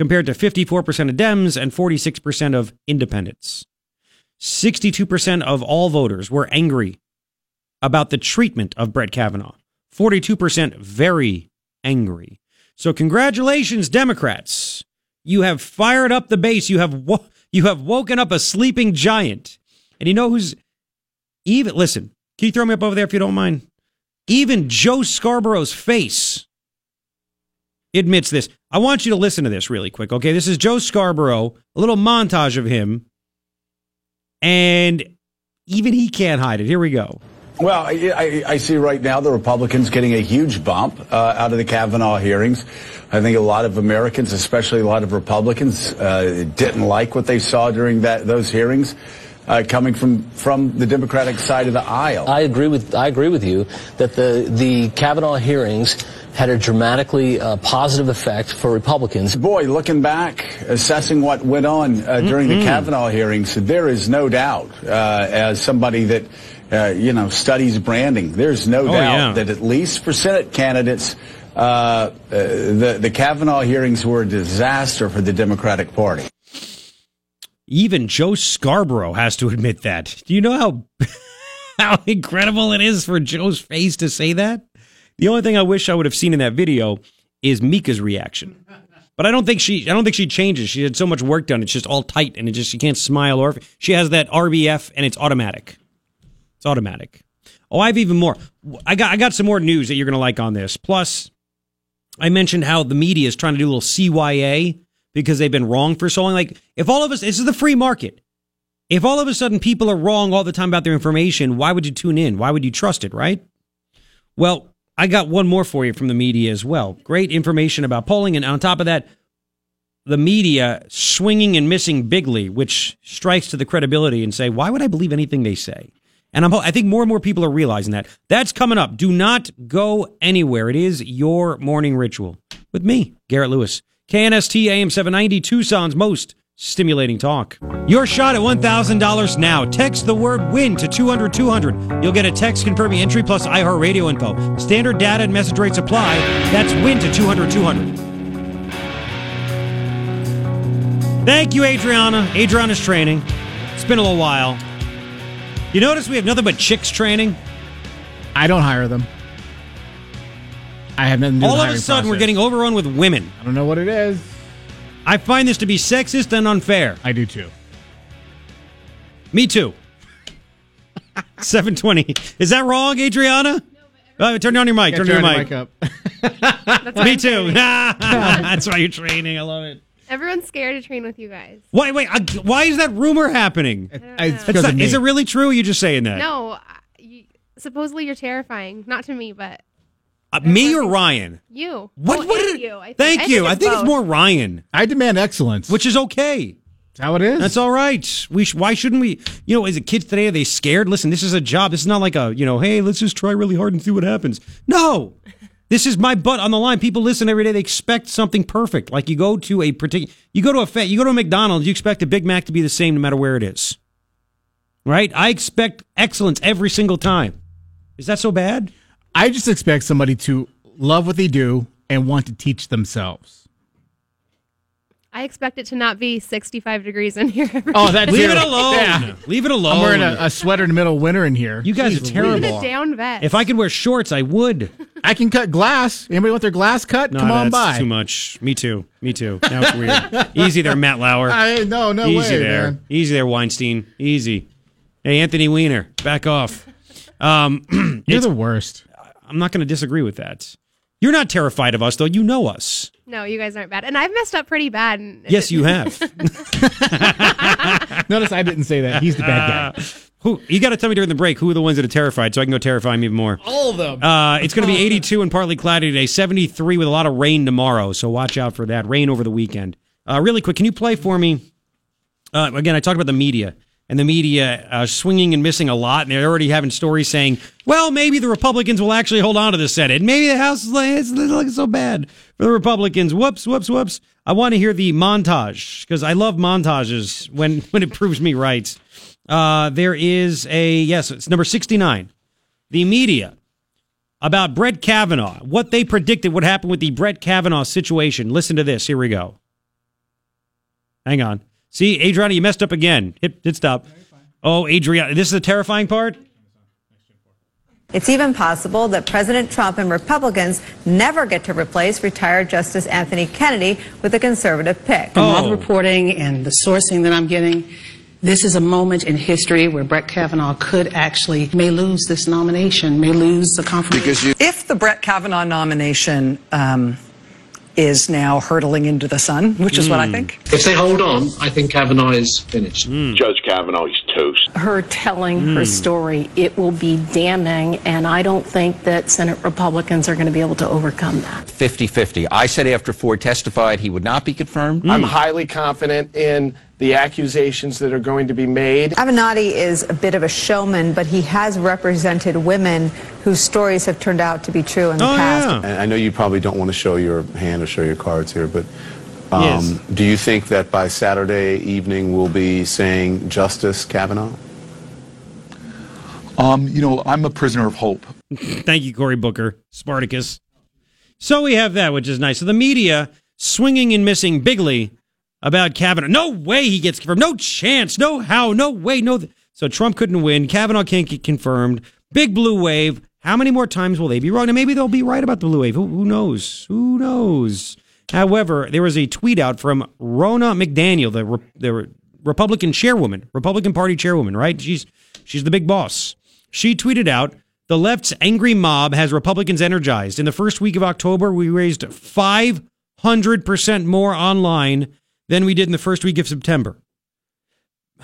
compared to 54% of Dems and 46% of independents. 62% of all voters were angry about the treatment of Brett Kavanaugh. 42% very angry. So congratulations Democrats. You have fired up the base. You have wo- you have woken up a sleeping giant. And you know who's even listen, can you throw me up over there if you don't mind? Even Joe Scarborough's face admits this. I want you to listen to this really quick, okay? This is Joe Scarborough, a little montage of him, and even he can't hide it. Here we go. Well, I, I, see right now the Republicans getting a huge bump uh, out of the Kavanaugh hearings. I think a lot of Americans, especially a lot of Republicans, uh, didn't like what they saw during that those hearings. Uh, coming from from the Democratic side of the aisle. I agree with I agree with you that the the Kavanaugh hearings had a dramatically uh, positive effect for Republicans. Boy, looking back, assessing what went on uh, during Mm-hmm. the Kavanaugh hearings, there is no doubt, uh, as somebody that uh, you know studies branding, there's no Oh, doubt yeah. that at least for Senate candidates, uh, uh, the the Kavanaugh hearings were a disaster for the Democratic Party. Even Joe Scarborough has to admit that. Do you know how how incredible it is for Joe's face to say that? The only thing I wish I would have seen in that video is Mika's reaction. But I don't think she I don't think she changes. She had so much work done. It's just all tight and it just she can't smile or she has that RBF and it's automatic. It's automatic. Oh, I have even more. I got I got some more news that you're going to like on this. Plus I mentioned how the media is trying to do a little CYA because they've been wrong for so long. Like, if all of us, this is the free market. If all of a sudden people are wrong all the time about their information, why would you tune in? Why would you trust it, right? Well, I got one more for you from the media as well. Great information about polling. And on top of that, the media swinging and missing bigly, which strikes to the credibility and say, why would I believe anything they say? And I'm, I think more and more people are realizing that. That's coming up. Do not go anywhere. It is your morning ritual with me, Garrett Lewis. KNST AM 790, Tucson's most stimulating talk. Your shot at $1,000 now. Text the word WIN to 200 200. You'll get a text confirming entry plus iHeartRadio info. Standard data and message rates apply. That's WIN to 200 200. Thank you, Adriana. Adriana's training. It's been a little while. You notice we have nothing but chicks training? I don't hire them. I have nothing to do All the of a hiring sudden, we're process. getting overrun with women. I don't know what it is. I find this to be sexist and unfair. I do too. Me too. 720. Is that wrong, Adriana? Uh, turn on your mic. Turn on your mic. up. That's Me too. That's why you're training. I love it. Everyone's scared to train with you guys. Wait, wait. I, why is that rumor happening? It's It's because not- of me. is it really true? Or are you just saying that? No, I- you, supposedly you're terrifying. Not to me, but Uh, me or Ryan? you. What? Oh, what and did- you. I think. Thank you. I think it's more Ryan, I demand excellence. which is okay. That's how it is. That's all right. We sh- why shouldn't we? You know, is it kids today? Are they scared? Listen, this is a job. This is not like a you know, hey, let's just try really hard and see what happens. No, this is my butt on the line. People listen every day. They expect something perfect. Like you go to a particular, you go to a fa- you go to a McDonald's. You expect a Big Mac to be the same no matter where it is. Right? I expect excellence every single time. Is that so bad? I just expect somebody to love what they do and want to teach themselves. I expect it to not be 65 degrees in here. Oh, that's Leave it alone. Yeah. Leave it alone. I'm wearing a, a sweater in the middle of winter in here. you guys Jeez are Louise. Even terrible. a down vest. If I could wear shorts, I would. I can cut glass. Anybody want their glass cut? No, Come on that's by. too much. Me too. Me too. Now it's weird. Easy there, Matt Lauer. I, no, no Easy way, there. man. Easy there, Weinstein. Easy. Hey, Anthony Weiner, back off. Um, You're the worst. I'm not going to disagree with that. You're not terrified of us, though. You know us. no, you guys aren't bad. And I've messed up pretty bad. and- Yes, you have. Notice I didn't say that. He's the bad guy. who? You got to tell me during the break who are the ones that are terrified, so I can go terrify them even more. All of them. Uh, it's going to be 82 and partly cloudy today, 73 with a lot of rain tomorrow. So watch out for that. Rain over the weekend. Uh, really quick, can you play for me? Uh, again, I talked about the media and the media uh, swinging and missing a lot, and they're already having stories saying, well, maybe the Republicans will actually hold on to the Senate. Maybe the House is like, it's looking so bad for the Republicans. Whoops, whoops, whoops. I want to hear the montage because I love montages when, when it proves me right. Uh, there is a, yes, it's number 69. The media about Brett Kavanaugh, what they predicted would happen with the Brett Kavanaugh situation. Listen to this. Here we go. Hang on. See, Adriana, you messed up again. Hit, hit stop. Oh, Adriana, this is the terrifying part. It's even possible that President Trump and Republicans never get to replace retired Justice Anthony Kennedy with a conservative pick. From all the Oh. reporting and the sourcing that I'm getting, this is a moment in history where Brett Kavanaugh could actually may lose this nomination, may lose the confirmation. If the Brett Kavanaugh nomination um, is now hurtling into the sun, which is what I think. If they hold on, I think Kavanaugh is finished. Hmm. Judge Kavanaugh, he's toast. her telling her Hmm. story, it will be damning, and I don't think that Senate Republicans are going to be able to overcome that. 50 50. I said after Ford testified he would not be confirmed. I'm highly confident in the accusations that are going to be made. Avenatti is a bit of a showman, but he has represented women whose stories have turned out to be true in the past. And I know you probably don't want to show your hand or show your cards here, but um, Yes. do you think that by Saturday evening we'll be saying Justice Kavanaugh? Um, you know, I'm a prisoner of hope. Thank you, Cory Booker, Spartacus. So we have that, which is nice. So the media swinging and missing bigly about Kavanaugh. No way he gets confirmed. No chance. No how. No way. No. Th- so Trump couldn't win. Kavanaugh can't get confirmed. Big blue wave. How many more times will they be wrong? And maybe they'll be right about the blue wave. Who, who knows? Who knows? However, there was a tweet out from Ronna McDaniel, the Re- the Republican chairwoman, Republican Party chairwoman. Right? She's she's the big boss. She tweeted out, "The left's angry mob has Republicans energized. In the first week of October, we raised 500% more online than we did in the first week of September.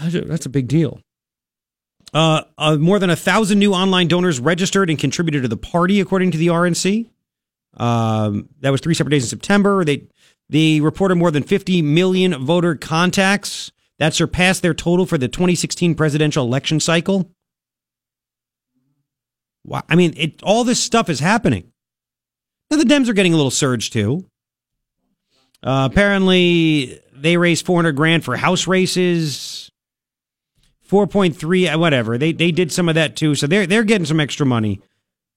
That's a- big deal. Uh, uh, more than a thousand new online donors registered and contributed to the party, according to the RNC. Um, that was three separate days in September. They they reported more than 50 million voter contacts. That surpassed their total for the 2016 presidential election cycle. Wow. I mean, it, all this stuff is happening. Now, the Dems are getting a little surge too. Uh, apparently, they raised 400 grand for house races. 4.3, uh, whatever. They they did some of that too. So they're they're getting some extra money.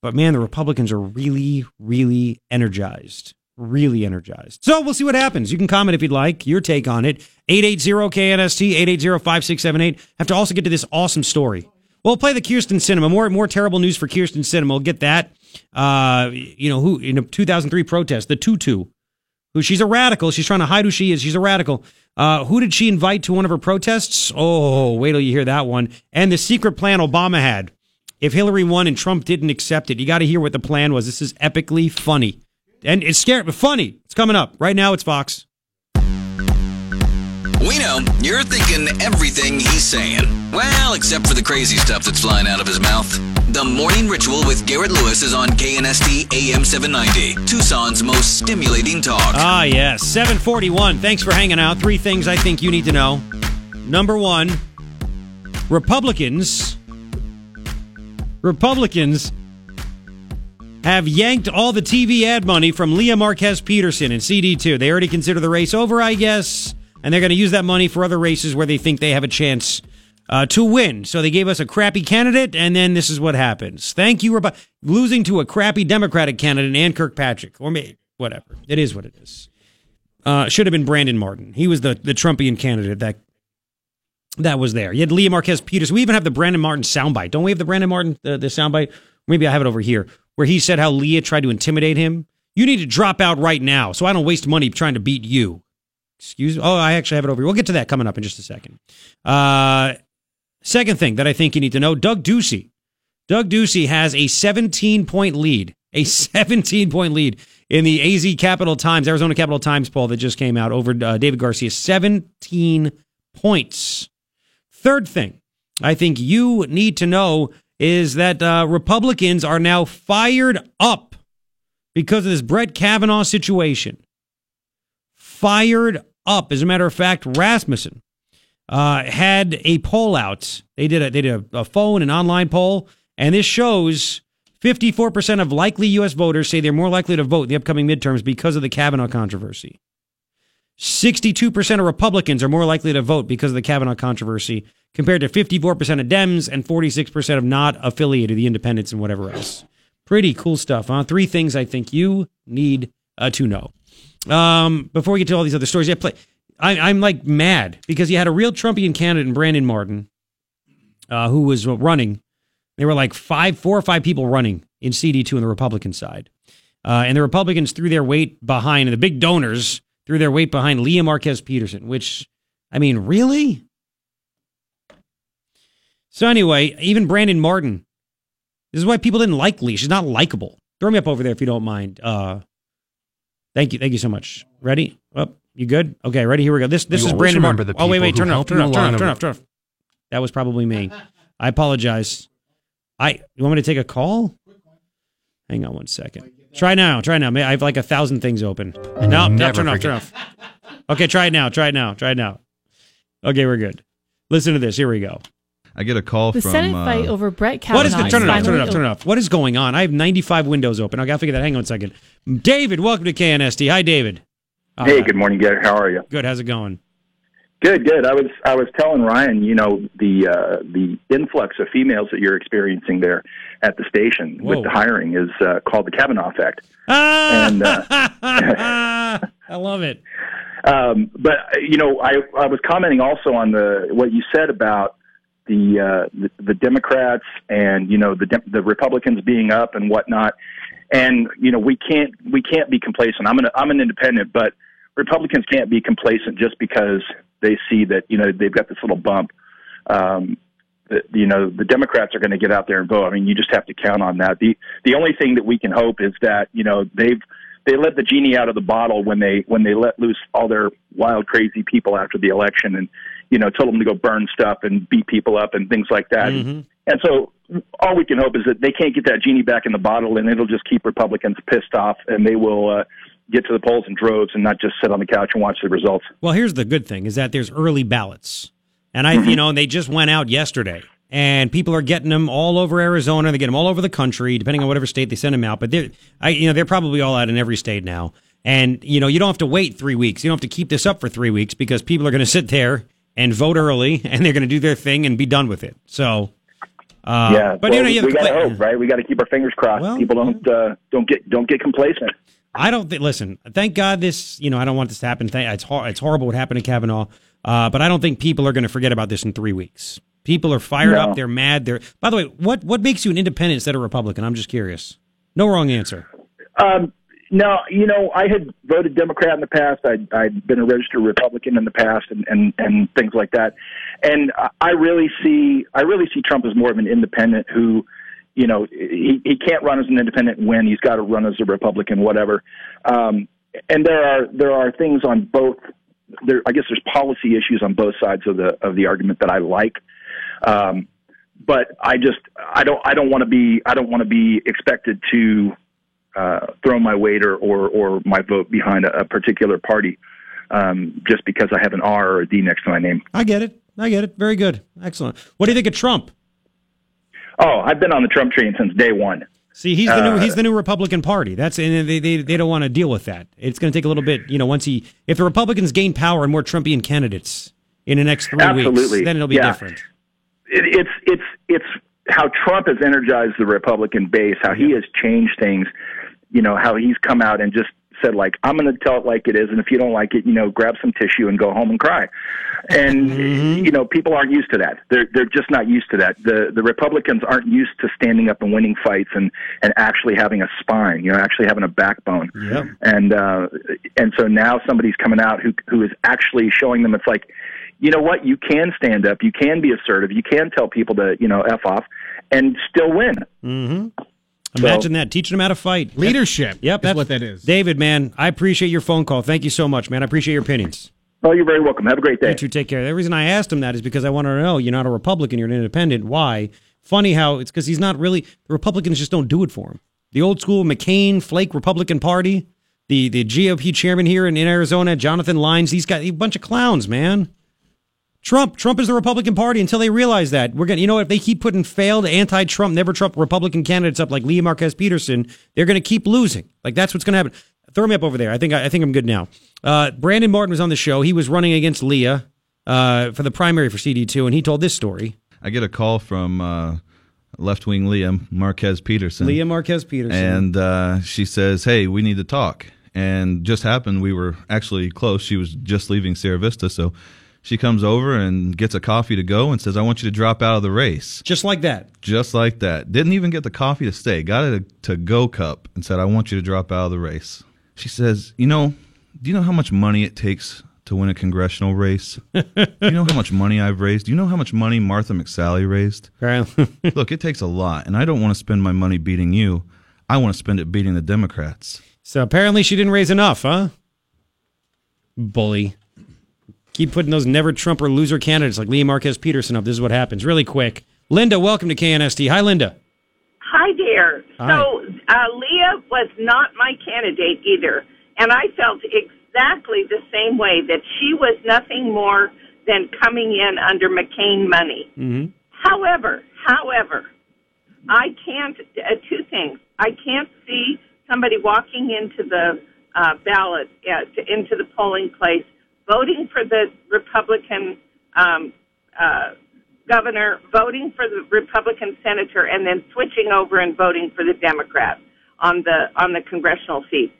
But man, the Republicans are really, really energized. Really energized. So we'll see what happens. You can comment if you'd like. Your take on it. 880-KNST, 880-5678. Have to also get to this awesome story. We'll play the Kyrsten Sinema. More more terrible news for Kyrsten Sinema. We'll get that. Uh, you know, who in a 2003 protest, the Tutu, who she's a radical. She's trying to hide who she is. She's a radical. Uh, who did she invite to one of her protests? Oh, wait till you hear that one. And the secret plan Obama had. If Hillary won and Trump didn't accept it, you got to hear what the plan was. This is epically funny. And it's scary, but funny. It's coming up. Right now, it's Fox. We know you're thinking everything he's saying. Well, except for the crazy stuff that's flying out of his mouth. The Morning Ritual with Garrett Lewis is on KNST AM 790, Tucson's most stimulating talk. Ah, yes. 741. Thanks for hanging out. Three things I think you need to know. Number one, Republicans. Republicans have yanked all the TV ad money from Lea Marquez Peterson in CD2. They already consider the race over, I guess, and they're going to use that money for other races where they think they have a chance uh, to win. So they gave us a crappy candidate, and then this is what happens. Thank you, Repu- losing to a crappy Democratic candidate, Ann Kirkpatrick, or me, whatever. It is what it is. Uh, should have been Brandon Martin. He was the the Trumpian candidate that that was there. You had Lea Marquez Peters. We even have the Brandon Martin soundbite. Don't we have the Brandon Martin the, the soundbite? Maybe I have it over here where he said how Lea tried to intimidate him. You need to drop out right now, so I don't waste money trying to beat you. Excuse me. Oh, I actually have it over here. We'll get to that coming up in just a second. Uh, second thing that I think you need to know: Doug Ducey. Doug Ducey has a 17 point lead. A 17 point lead in the AZ Capital Times, Arizona Capital Times poll that just came out over uh, David Garcia. 17 points. Third thing I think you need to know is that uh, Republicans are now fired up because of this Brett Kavanaugh situation. Fired up. As a matter of fact, Rasmussen uh, had a poll out. They did a, they did a, a phone and online poll, and this shows 54% of likely U.S. voters say they're more likely to vote in the upcoming midterms because of the Kavanaugh controversy. 62% of Republicans are more likely to vote because of the Kavanaugh controversy, compared to 54% of Dems and 46% of not affiliated, the independents and whatever else. Pretty cool stuff, huh? Three things I think you need uh, to know. Um, before we get to all these other stories, yeah, play. I, I'm like mad because you had a real Trumpian candidate in Brandon Martin, uh, who was running. There were like five, four or five people running in CD2 on the Republican side. Uh, and the Republicans threw their weight behind, the big donors threw their weight behind Lea Marquez Peterson, which, I mean, really? So, anyway, even Brandon Martin, this is why people didn't like Lee. She's not likable. Throw me up over there if you don't mind. Uh, thank you. Thank you so much. Ready? Up. you good? Okay, ready? Here we go. This this You is Brandon Martin. the Oh, wait, wait. Turn it off. Turn it off. Turn it off. Turn it off. Turn it off. That was probably me. I apologize. I you want me to take a call? Hang on one second. Try now. Try now. I have like a thousand things open. No, no, Never turn off. forget. Turn off. Okay, try it now. Try it now. Try it now. Okay, we're good. Listen to this. Here we go. I get a call The from. Senate uh, fight over Brett Kavanaugh. What is the turn it off? Turn it off. Turn it off. What is going on? I have 95 windows open. I got to figure that. Hang on a second. David, welcome to KNST. Hi, David. All Hey, right. good morning, Gary. How are you? Good. How's it going? Good, good. I was I was telling Ryan, you know, the uh, the influx of females that you're experiencing there at the station Whoa. with the hiring is uh, called the Kavanaugh effect. Ah! And uh, I love it. um, but you know, I I was commenting also on the what you said about the uh, the, the Democrats and you know the Dem- the Republicans being up and whatnot. And you know, we can't we can't be complacent. I'm an I'm an independent, but Republicans can't be complacent just because they see that you know they've got this little bump. Um, the, you know the Democrats are going to get out there and vote. I mean, you just have to count on that. the The only thing that we can hope is that you know they've they let the genie out of the bottle when they when they let loose all their wild, crazy people after the election, and you know told them to go burn stuff and beat people up and things like that. Mm-hmm. And so all we can hope is that they can't get that genie back in the bottle, and it'll just keep Republicans pissed off, and they will uh, get to the polls in droves and not just sit on the couch and watch the results. Well, here's the good thing is that there's early ballots. And I, you know, they just went out yesterday and people are getting them all over Arizona. They get them all over the country, depending on whatever state they send them out. But they're, I, you know, they're probably all out in every state now. And, you know, you don't have to wait three weeks. You don't have to keep this up for three weeks because people are going to sit there and vote early and they're going to do their thing and be done with it. So, uh, yeah, but well, you know, you we got to hope, right? We got to keep our fingers crossed. People don't uh, don't get don't get complacent. I don't think. Listen, thank God this. You know, I don't want this to happen. It's hor- it's horrible what happened to Kavanaugh, uh, but I don't think people are going to forget about this in three weeks. People are fired No. up. They're mad. They're. By the way, what what makes you an independent instead of Republican? I'm just curious. No wrong answer. Um, no, you know, I had voted Democrat in the past. I'd, I'd been a registered Republican in the past, and, and and things like that. And I- I really see, I really see Trump as more of an independent who, you know, he he can't run as an independent when he's got to run as a Republican, whatever. Um, and there are there are things on both. There, I guess there's policy issues on both sides of the of the argument that I like. Um, but I just I don't I don't want to be I don't want to be expected to uh, throw my weight or, or, or my vote behind a, a particular party um, just because I have an R or a D next to my name. I get it. I get it. Very good. Excellent. What do you think of Trump? Oh, I've been on the Trump train since day one. See, he's the new Uh, he's the new Republican Party. That's and they they, they don't want to deal with that. It's going to take a little bit. You know, once he if the Republicans gain power and more Trumpian candidates in the next three Absolutely. weeks, then it'll be Yeah. different. It, it's it's it's how Trump has energized the Republican base, how he has changed things. You know how he's come out and just said like, "I'm going to tell it like it is, and if you don't like it, you know, grab some tissue and go home and cry." And you know, people aren't used to that. They're they're just not used to that. The the Republicans aren't used to standing up and winning fights and and actually having a spine. You know, actually having a backbone. Yeah. And uh, and so now somebody's coming out who who is actually showing them it's like, you know what, you can stand up, you can be assertive, you can tell people to you know f off, and still win. Mm-hmm. Imagine that teaching them how to fight. Leadership. Yep, that's what that is. David, man, I appreciate your phone call. Thank you so much, man. I appreciate your opinions. Oh, you're very welcome. Have a great day. You too. Take care. The reason I asked him that is because I wanted to know you're not a Republican, you're an independent. Why? Funny how it's because he's not really. The Republicans just don't do it for him. The old school McCain Flake Republican Party, the the GOP chairman here in, in Arizona, Jonathan Lyons. These guys, a bunch of clowns, man. Trump, Trump is the Republican Party until they realize that we're gonna. You know, if they keep putting failed anti-Trump, never Trump Republican candidates up like Lea Marquez Peterson, they're gonna keep losing. Like that's what's gonna happen. Throw me up over there. I think I, I think I'm good now. Uh, Brandon Martin was on the show. He was running against Lea uh, for the primary for CD2, and he told this story. I get a call from uh, left wing Lea Marquez Peterson. Lea Marquez Peterson. And uh, she says, Hey, we need to talk. And just happened, we were actually close. She was just leaving Sierra Vista. So she comes over and gets a coffee to go and says, I want you to drop out of the race. Just like that. Just like that. Didn't even get the coffee to stay. Got a to go cup and said, I want you to drop out of the race. She says, You know, do you know how much money it takes to win a congressional race? do you know how much money I've raised? Do you know how much money Martha McSally raised? Look, it takes a lot, and I don't want to spend my money beating you. I want to spend it beating the Democrats. So apparently she didn't raise enough, huh? Bully. Keep putting those never Trump or loser candidates like Lea Marquez Peterson up. This is what happens. Really quick. Linda, welcome to KNST. Hi, Linda. Hi there. Hi. So uh, Lea was not my candidate either, and I felt exactly the same way that she was nothing more than coming in under McCain money. Mm-hmm. However, however, I can't. Uh, two things. I can't see somebody walking into the uh, ballot uh, to, into the polling place, voting for the Republican um, uh, governor, voting for the Republican senator, and then switching over and voting for the Democrat on the on the congressional seat.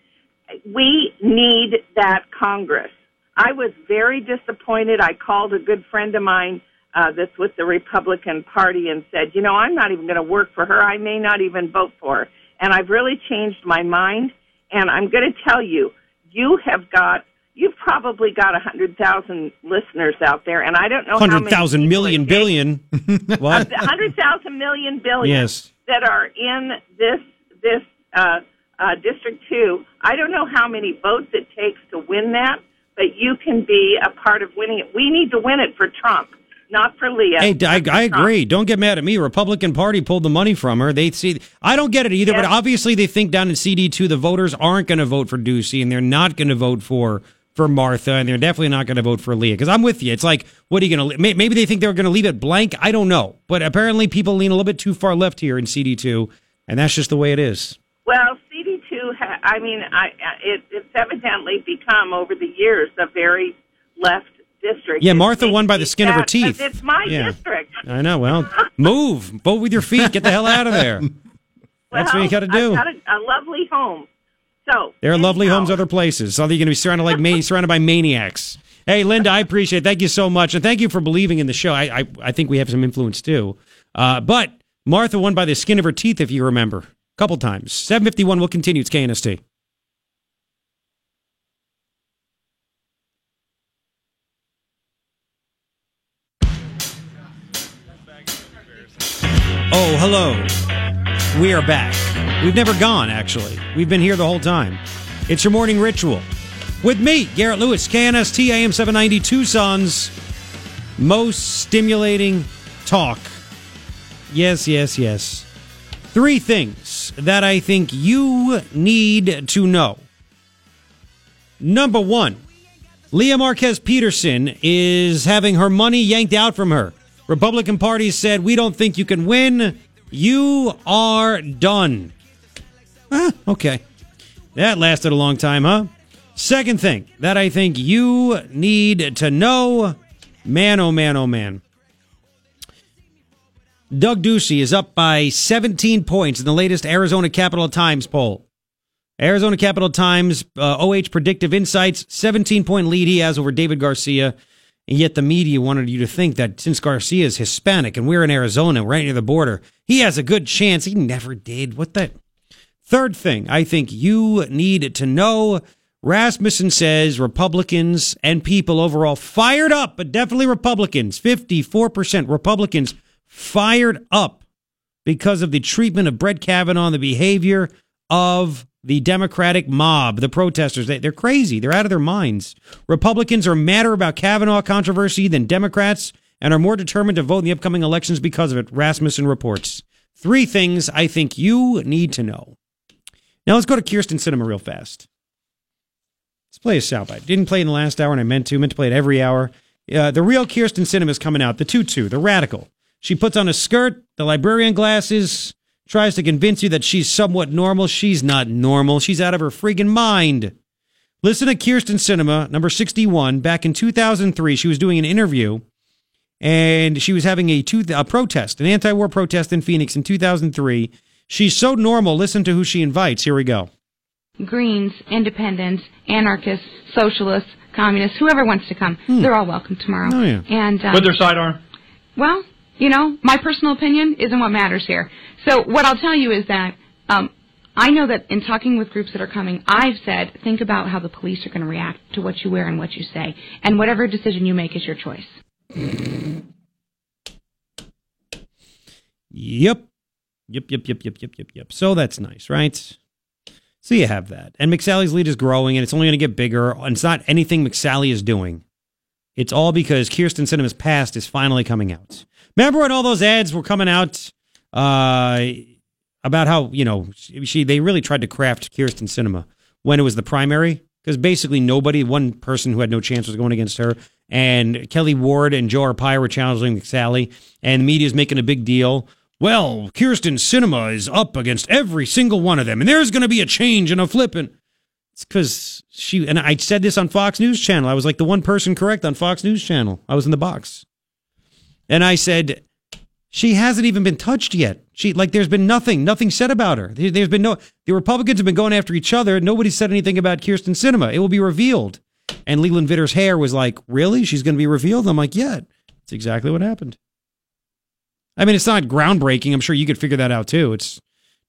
We need that Congress. I was very disappointed. I called a good friend of mine uh, that's with the Republican Party and said, you know, I'm not even going to work for her. I may not even vote for her. And I've really changed my mind. And I'm going to tell you, you have got, you've probably got a hundred thousand listeners out there, and I don't know how Hundred thousand million billion. what? hundred thousand million billion Yes. that are in this this uh, uh, district two. I don't know how many votes it takes to win that, but you can be a part of winning it. We need to win it for Trump, not for Lea. Hey, I, I agree. Don't get mad at me. Republican Party pulled the money from her. They see. I don't get it either. But obviously, they think down in CD two, the voters aren't going to vote for Ducey, and they're not going to vote for for Martha, and they're definitely not going to vote for Lea. Because I'm with you. It's like, what are you going to? Maybe they think they're going to leave it blank. I don't know. But apparently, people lean a little bit too far left here in CD two, and that's just the way it is. Well, CD two. Ha- I mean, I it, it's evidently become over the years a very left district. Yeah, Martha won by the skin of her teeth. It's my Yeah. district. I know. Well, move, vote with your feet, get the hell out of there. That's what you got to do. I've got a, a lovely home. So There are lovely homes other places. So you're going to be surrounded like ma- surrounded by maniacs. Hey, Linda, I appreciate it. Thank you so much. And thank you for believing in the show. I, I, I think we have some influence too. Uh, but Martha won by the skin of her teeth, if you remember, a couple times. 751 We'll continue. It's KNST. Oh, hello. We are back. We've never gone, actually. We've been here the whole time. It's your morning ritual. With me, Garrett Lewis, KNST AM 790 Tucson's most stimulating talk. Yes, yes, yes. Three things that I think you need to know. Number one, Lea Marquez Peterson is having her money yanked out from her. Republican Party said, We don't think you can win. You are done. Ah, okay. That lasted a long time, huh? Second thing that I think you need to know man, oh man, oh man. Doug Ducey is up by 17 points in the latest Arizona Capital Times poll. Arizona Capital Times, uh, OH Predictive Insights, 17 point lead he has over David Garcia. And yet the media wanted you to think that since Garcia is Hispanic and we're in Arizona, right near the border, he has a good chance. He never did. What the? Third thing I think you need to know Rasmussen says Republicans and people overall fired up, but definitely Republicans, 54% Republicans fired up because of the treatment of Brett Kavanaugh and the behavior of the Democratic mob, the protesters. They, they're crazy. They're out of their minds. Republicans are madder about Kavanaugh controversy than Democrats and are more determined to vote in the upcoming elections because of it, Rasmussen reports. Three things I think you need to know. Now let's go to Kyrsten Sinema real fast. Let's play a soundbite. Didn't play in the last hour, and I meant to. Meant to play it every hour. Uh, the real Kyrsten Sinema is coming out. The tutu, the radical. She puts on a skirt, the librarian glasses, tries to convince you that she's somewhat normal. She's not normal. She's out of her friggin' mind. Listen to Kyrsten Sinema, number 61. Back in 2003, she was doing an interview and she was having a, two, a protest, an anti war protest in Phoenix in 2003. She's so normal. Listen to who she invites. Here we go. Greens, independents, anarchists, socialists, communists, whoever wants to come, they're all welcome tomorrow. Oh, yeah. And um, With their sidearm. well, you know, my personal opinion isn't what matters here. So what I'll tell you is that um, I know that in talking with groups that are coming, I've said think about how the police are going to react to what you wear and what you say, and whatever decision you make is your choice. Yep. Yep, yep, yep, yep, yep, yep, yep. So that's nice, right? So you have that. And McSally's lead is growing and it's only going to get bigger. And it's not anything McSally is doing. It's all because Kyrsten Sinema's past is finally coming out. Remember when all those ads were coming out uh, about how you know she they really tried to craft Kyrsten Sinema when it was the primary because basically nobody, one person who had no chance was going against her, and Kelli Ward and Joe Arpaio were challenging Sally, and the media's making a big deal. Well, Kyrsten Sinema is up against every single one of them, and there's going to be a change and a flipping. It's because she and I said this on Fox News Channel. I was like the one person correct on Fox News Channel. I was in the box, and I said she hasn't even been touched yet. She like there's been nothing, nothing said about her. There, has been no. The Republicans have been going after each other. Nobody said anything about Kyrsten Sinema. It will be revealed. And Leland Vittert's hair was like, really? She's going to be revealed? I'm like, yeah. It's exactly what happened. I mean, it's not groundbreaking. I'm sure you could figure that out too. It's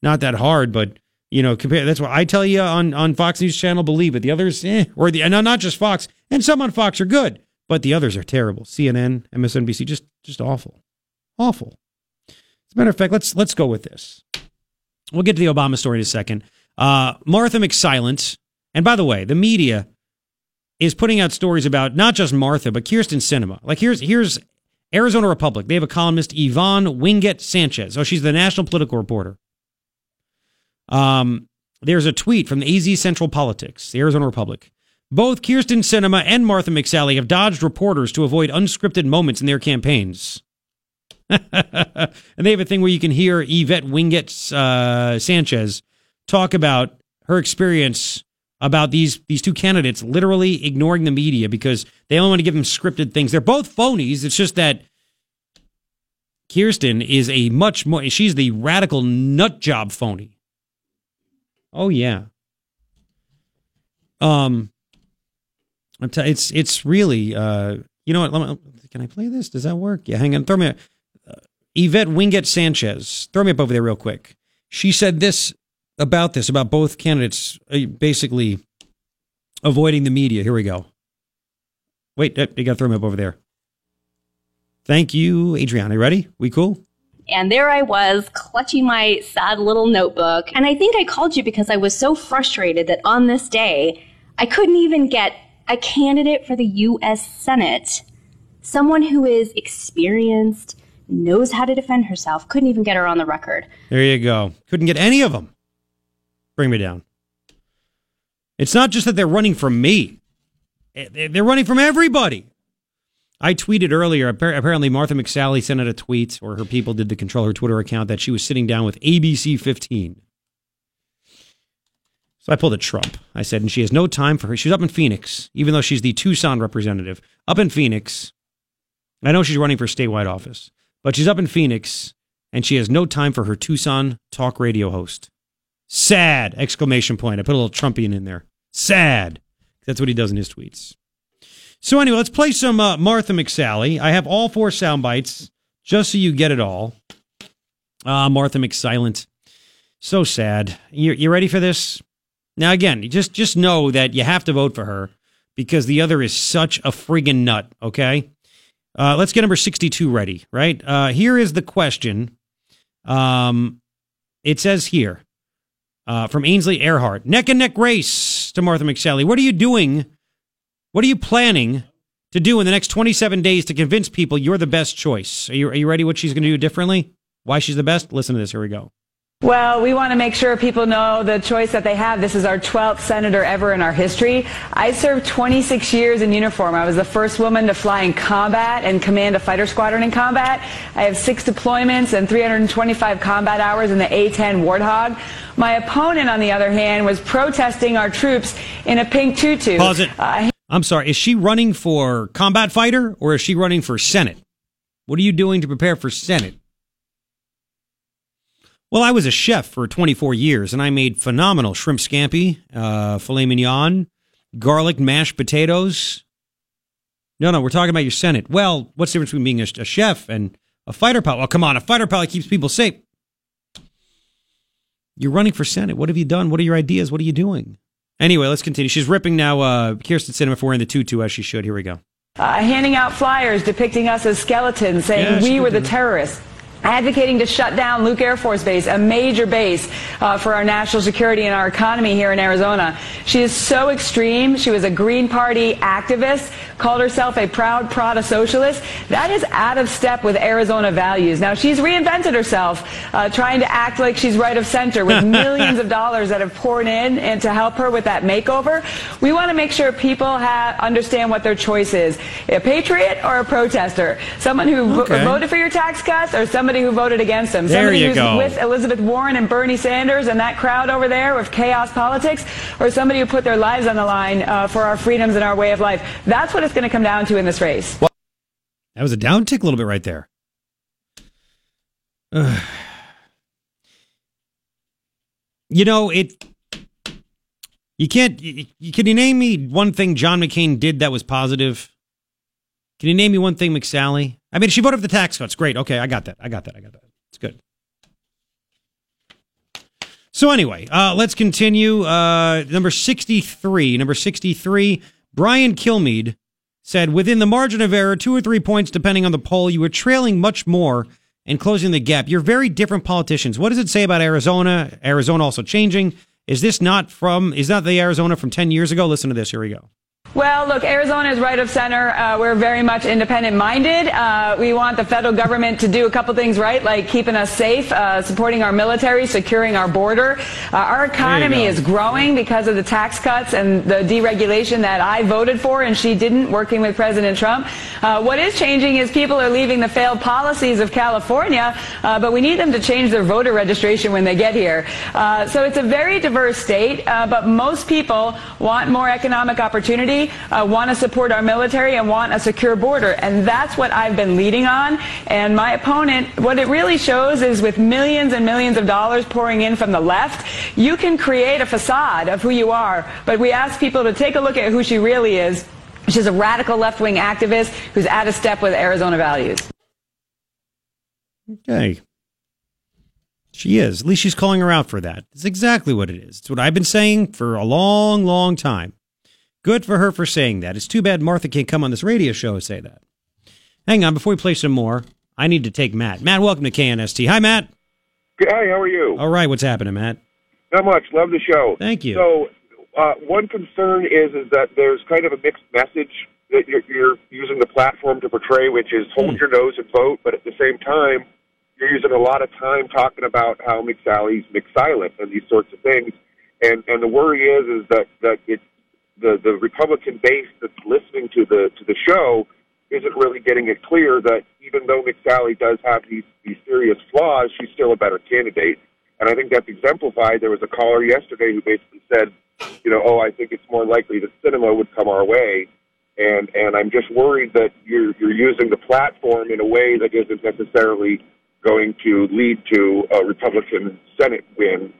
not that hard, but you know, compare. That's what I tell you on on Fox News Channel. Believe it. The others, eh, or the and not just Fox, and some on Fox are good, but the others are terrible. CNN, MSNBC, just just awful, awful. As a matter of fact, let's let's go with this. We'll get to the Obama story in a second. Uh, Martha McSilent, and by the way, the media is putting out stories about not just Martha, but Kyrsten Sinema. Like here's here's Arizona Republic. They have a columnist, Yvonne Wingett Sanchez. Oh, she's the national political reporter. Um, there's a tweet from the AZ Central Politics, the Arizona Republic. Both Kyrsten Sinema and Martha McSally have dodged reporters to avoid unscripted moments in their campaigns. and they have a thing where you can hear Yvette Wingett uh, Sanchez talk about her experience about these these two candidates literally ignoring the media because they only want to give them scripted things. They're both phonies. It's just that Kyrsten is a much more she's the radical nut job phony. Oh yeah. Um it's it's really uh you know what can I play this? Does that work? Yeah, hang on. Throw me a, Yvette Wingett Sanchez. Throw me up over there real quick. She said this about this, about both candidates uh, basically avoiding the media. Here we go. Wait, uh, you got to throw me up over there. Thank you, Adriana. Ready? We cool? And there I was, clutching my sad little notebook. And I think I called you because I was so frustrated that on this day, I couldn't even get a candidate for the U.S. Senate, someone who is experienced, knows how to defend herself, couldn't even get her on the record. There you go. Couldn't get any of them. Bring me down. It's not just that they're running from me, eh, they're running from everybody. I tweeted earlier, apparently Martha McSally sent out a tweet, or her people did the control her Twitter account, that she was sitting down with ABC 15. So I pulled a Trump. I said, and she has no time for her. She's up in Phoenix, even though she's the Tucson representative. Up in Phoenix. I know she's running for statewide office, but she's up in Phoenix, and she has no time for her Tucson talk radio host. Sad! Exclamation point. I put a little Trumpian in there. Sad. That's what he does in his tweets. So anyway, let's play some uh, Martha McSally. I have all four sound bites just so you get it all. Ah, uh, Martha McSilent. So sad. You you ready for this? Now again, just just know that you have to vote for her because the other is such a friggin' nut. Okay. Uh, let's get number sixty-two ready. Right. Uh, here is the question. Um, it says here uh, from Ainsley Earhardt. Neck and neck race to Martha McSally. What are you doing? What are you planning to do in the next 27 days to convince people you're the best choice? Are you, are you ready what she's going to do differently? Why she's the best? Listen to this. Here we go. Well, we want to make sure people know the choice that they have. This is our 12th senator ever in our history. I served 26 years in uniform. I was the first woman to fly in combat and command a fighter squadron in combat. I have six deployments and 325 combat hours in the A-10 Warthog. My opponent, on the other hand, was protesting our troops in a pink tutu. Pause it. Uh, I'm sorry. Is she running for combat fighter or is she running for Senate? What are you doing to prepare for Senate? Well, I was a chef for 24 years, and I made phenomenal shrimp scampi, uh, filet mignon, garlic mashed potatoes. No, no, we're talking about your Senate. Well, what's the difference between being a, a chef and a fighter pilot? Well, come on, a fighter pilot keeps people safe. You're running for Senate. What have you done? What are your ideas? What are you doing? Anyway, let's continue. She's ripping now uh, Kyrsten Sinema for wearing the tutu as she should. Here we go. Uh, handing out flyers depicting us as skeletons, saying Yeah, we were the terrorists. Advocating to shut down Luke Air Force Base, a major base uh, for our national security and our economy here in Arizona. She is so extreme. She was a Green Party activist, called herself a proud Prada socialist. That is out of step with Arizona values. Now, she's reinvented herself, uh, trying to act like she's right of center with millions of dollars that have poured in and to help her with that makeover. We want to make sure people ha- understand what their choice is. A patriot or a protester? Someone who Okay. voted for your tax cuts or somebody who voted against them? There somebody you who's go. with Elizabeth Warren and Bernie Sanders and that crowd over there with chaos politics, or somebody who put their lives on the line uh, for our freedoms and our way of life. That's what it's going to come down to in this race. That was a down tick a little bit right there. Ugh. You know, it. You can't. You, you- can you name me one thing John McCain did that was positive? Can you name me one thing McSally? I mean, she voted for the tax cuts. Great. Okay, I got that. I got that. I got that. It's good. So anyway, uh, let's continue. Uh, number sixty-three. Number sixty-three. Brian Kilmeade said, within the margin of error, two or three points depending on the poll, you were trailing much more and closing the gap. You're very different politicians. What does it say about Arizona? Arizona also changing. Is this not from? Is not the Arizona from ten years ago? Listen to this. Here we go. Well, look, Arizona is right of center. Uh, we're very much independent minded. Uh, we want the federal government to do a couple things right, like keeping us safe, uh, supporting our military, securing our border. Uh, our economy is growing because of the tax cuts and the deregulation that I voted for and she didn't, working with President Trump. Uh, what is changing is people are leaving the failed policies of California, uh, but we need them to change their voter registration when they get here. Uh, so it's a very diverse state, uh, but most people want more economic opportunity, uh, want to support our military, and want a secure border. And that's what I've been leading on. And my opponent, what it really shows is with millions and millions of dollars pouring in from the left, you can create a facade of who you are. But we ask people to take a look at who she really is. She's a radical left wing activist who's out of step with Arizona values. Okay. She is. At least she's calling her out for that. It's exactly what it is. It's what I've been saying for a long, long time. Good for her for saying that. It's too bad Martha can't come on this radio show and say that. Hang on, before we play some more, I need to take Matt. Matt, welcome to KNST. Hi, Matt. Hi, how are you? All right, what's happening, Matt? Not much. Love the show. Thank you. So, uh, one concern is is that there's kind of a mixed message that you're, you're using the platform to portray, which is hold your nose and vote, but at the same time, you're using a lot of time talking about how McSally's McSilent and these sorts of things. And and the worry is is that that it the the Republican base that's listening to the to the show isn't really getting it clear that even though McSally does have these these serious flaws, she's still a better candidate. And I think that's exemplified. There was a caller yesterday who basically said, you know, oh, I think it's more likely that Sinema would come our way. And and I'm just worried that you're you're using the platform in a way that isn't necessarily going to lead to a Republican Senate win.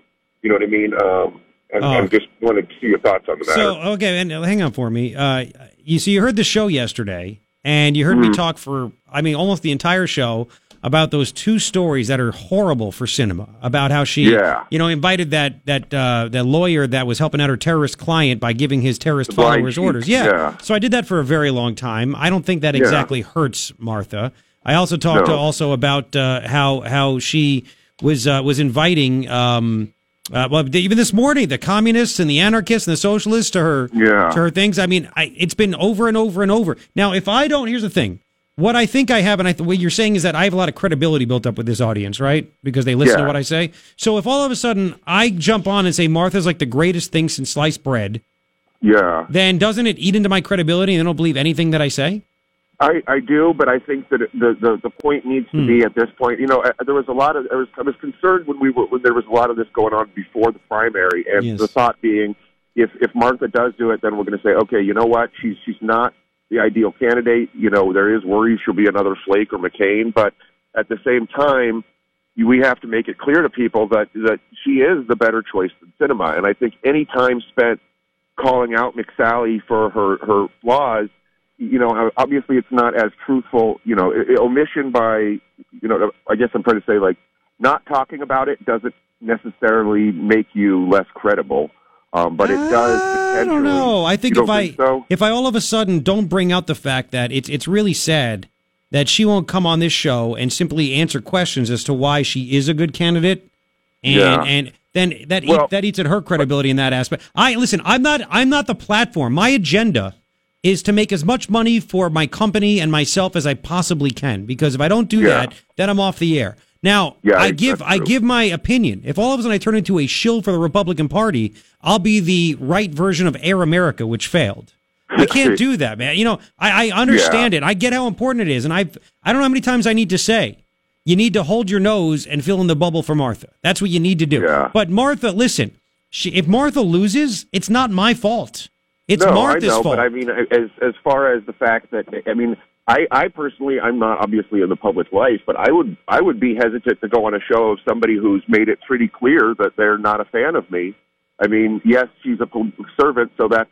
You know what I mean? Um, and, Oh. and just wanted to see your thoughts on the matter. So, okay, and uh, hang on for me. Uh, you see, you heard the show yesterday, and you heard me Mhm. talk for, I mean, almost the entire show about those two stories that are horrible for Sinema. About how she, Yeah. you know, invited that that uh, that lawyer that was helping out her terrorist client by giving his terrorist Right, followers orders. Yeah. yeah. So I did that for a very long time. I don't think that Yeah. exactly hurts Martha. I also talked No. to also about uh, how how she was uh, was inviting. Um, uh, well, even this morning, the communists and the anarchists and the socialists to her Yeah. to her things. I mean, I, it's been over and over and over. Now, if I don't, here's the thing: what I think I have, and I, what you're saying is that I have a lot of credibility built up with this audience, right? Because they listen to what I say. So if all of a sudden I jump on and say Martha's like the greatest thing since sliced bread, yeah. then doesn't it eat into my credibility and they don't believe anything that I say? I, I do, but I think that the, the the point needs to Hmm. be at this point. You know, uh, there was a lot of I was I was concerned when we were when there was a lot of this going on before the primary, and Yes. the thought being, if if Martha does do it, then we're going to say, okay, you know what, she's she's not the ideal candidate. You know, there is worries she'll be another Flake or McCain, but at the same time, we have to make it clear to people that that she is the better choice than Sinema, and I think any time spent calling out McSally for her her flaws you know, obviously it's not as truthful. You know, omission by, you know, I guess I'm trying to say like not talking about it doesn't necessarily make you less credible, um, but it does. I don't know. I think if I think so? if I all of a sudden don't bring out the fact that it's it's really sad that she won't come on this show and simply answer questions as to why she is a good candidate, and Yeah. and then that Well- eat, that eats at her credibility in that aspect. I listen. I'm not. I'm not the platform. My agenda is to make as much money for my company and myself as I possibly can. Because if I don't do Yeah. that, then I'm off the air. Now, Yeah, I I- give I give my opinion. If all of a sudden I turn into a shill for the Republican Party, I'll be the right version of Air America, which failed. I can't do that, man. You know, I, I understand it. I get how important it is, and I've I don't know how many times I need to say you need to hold your nose and fill in the bubble for Martha. That's what you need to do. But Martha, listen, she, if Martha loses, it's not my fault. It's no, Martha's I know, fault. but I mean, as as far as the fact that I mean, I I personally, I'm not obviously in the public life, but I would I would be hesitant to go on a show of somebody who's made it pretty clear that they're not a fan of me. I mean, yes, she's a public servant, so that's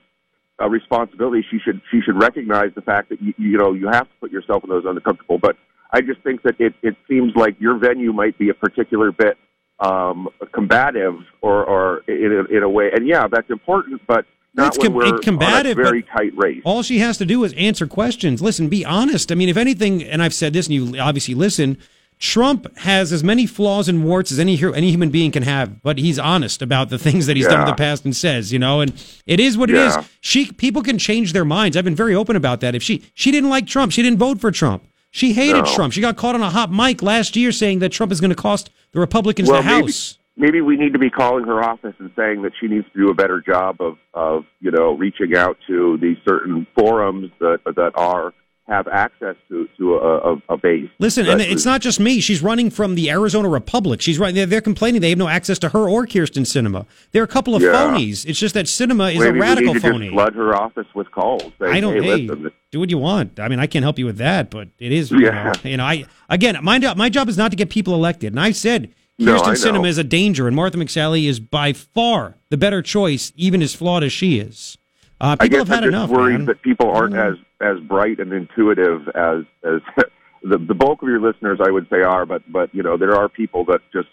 a responsibility. She should she should recognize the fact that you, you know you have to put yourself in those uncomfortable. But I just think that it it seems like your venue might be a particular bit um, combative or or in a, in a way. And yeah, that's important, but not It's when we're combative, on a very tight race. All she has to do is answer questions. Listen, be honest. I mean, if anything, and I've said this, and you obviously listen. Trump has as many flaws and warts as any any human being can have, but he's honest about the things that he's done in the past and says, you know, and it is what it is. Yeah. She people can change their minds. I've been very open about that. If she she didn't like Trump, she didn't vote for Trump. She hated No. Trump. She got caught on a hot mic last year saying that Trump is going to cost the Republicans well, the maybe, House. Maybe we need to be calling her office and saying that she needs to do a better job of of you know reaching out to these certain forums that that are have access to to a, a, a base. Listen, and it's not just me. She's running from the Arizona Republic. She's right. They're, they're complaining they have no access to her or Kyrsten Sinema. There are a couple of Yeah. phonies. It's just that Sinema is maybe a radical we need to phony. just flood her office with calls. I don't. Hey, Hey, do what you want. I mean, I can't help you with that, but it is. You Yeah. know, you know, I again, my job. My job is not to get people elected. And I said No, Kyrsten I. Sinema is a danger, and Martha McSally is by far the better choice, even as flawed as she is. Uh, I people guess have had I'm just enough. worried man. that people aren't as as bright and intuitive as as the the bulk of your listeners, I would say, are. But but you know, there are people that just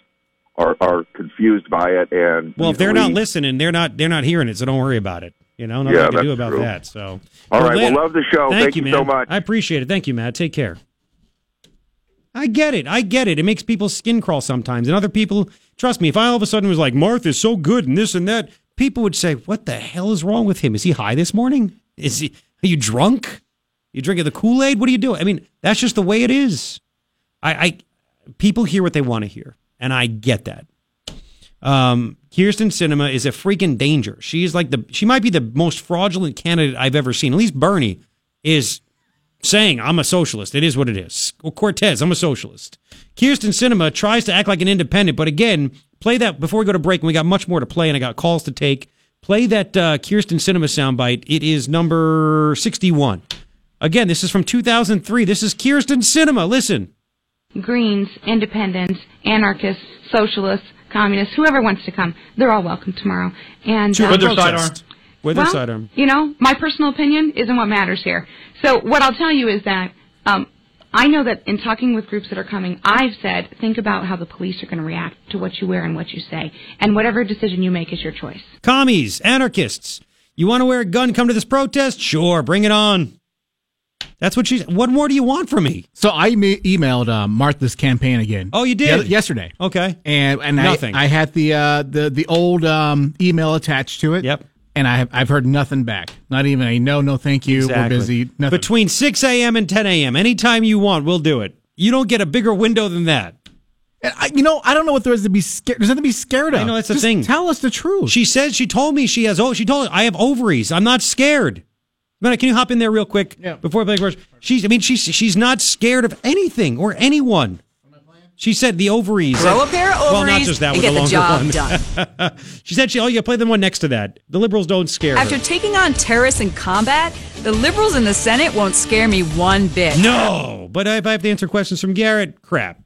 are are confused by it. And Well, if they're not listening, they're not they're not hearing it, so don't worry about it. You know, nothing Yeah, I can do about true. that. So, All right, well, love the show. Thank, Thank you, you man. so much. I appreciate it. Thank you, Matt. Take care. I get it. I get it. It makes people's skin crawl sometimes, and other people. Trust me, if I all of a sudden was like Martha's so good and this and that, people would say, "What the hell is wrong with him? Is he high this morning? Is he? Are you drunk? You drinking the Kool Aid? What are you doing?" I mean, that's just the way it is. I, I people hear what they want to hear, and I get that. Um, Kyrsten Sinema is a freaking danger. She's like the she might be the most fraudulent candidate I've ever seen. At least Bernie is saying I'm a socialist. It is what it is. Well, Cortez, I'm a socialist. Kyrsten Sinema tries to act like an independent, but again, play that before we go to break. And we got much more to play, and I got calls to take. Play that uh, Kyrsten Sinema soundbite. It is number 61. Again, this is from 2003. This is Kyrsten Sinema. Listen. Greens, independents, anarchists, socialists, communists, whoever wants to come, they're all welcome tomorrow. And To uh, the protest. With well, their sidearm. You know, my personal opinion isn't what matters here. So what I'll tell you is that um, I know that in talking with groups that are coming, I've said think about how the police are going to react to what you wear and what you say, and whatever decision you make is your choice. Commies, anarchists. You want to wear a gun, come to this protest? Sure, bring it on. That's what she's. What more do you want from me? So I me- emailed uh, Martha's campaign again. Oh, you did? Ye- yesterday. Okay. And and Nothing. I, I had the uh, the the old um, email attached to it. Yep. And I have I've heard nothing back. Not even a no, no, thank you. Exactly. We're busy. Nothing. Between 6 a.m. and 10 a.m., anytime you want, we'll do it. You don't get a bigger window than that. And I, you know, I don't know what there is to be scared. There's nothing to be scared of. I know that's the Just thing. Tell us the truth. She says she told me she has. Oh, she told I have ovaries. I'm not scared. Man, can you hop in there real quick Yeah. before I play first? She's. I mean, she's she's not scared of anything or anyone. She said the ovaries. Grow a pair of ovaries. Well, not just that and get the job one. she said she. Oh, yeah, play the one next to that. The liberals don't scare After her. taking on terrorists in combat, the liberals in the Senate won't scare me one bit. No, but if I have to answer questions from Garrett, crap.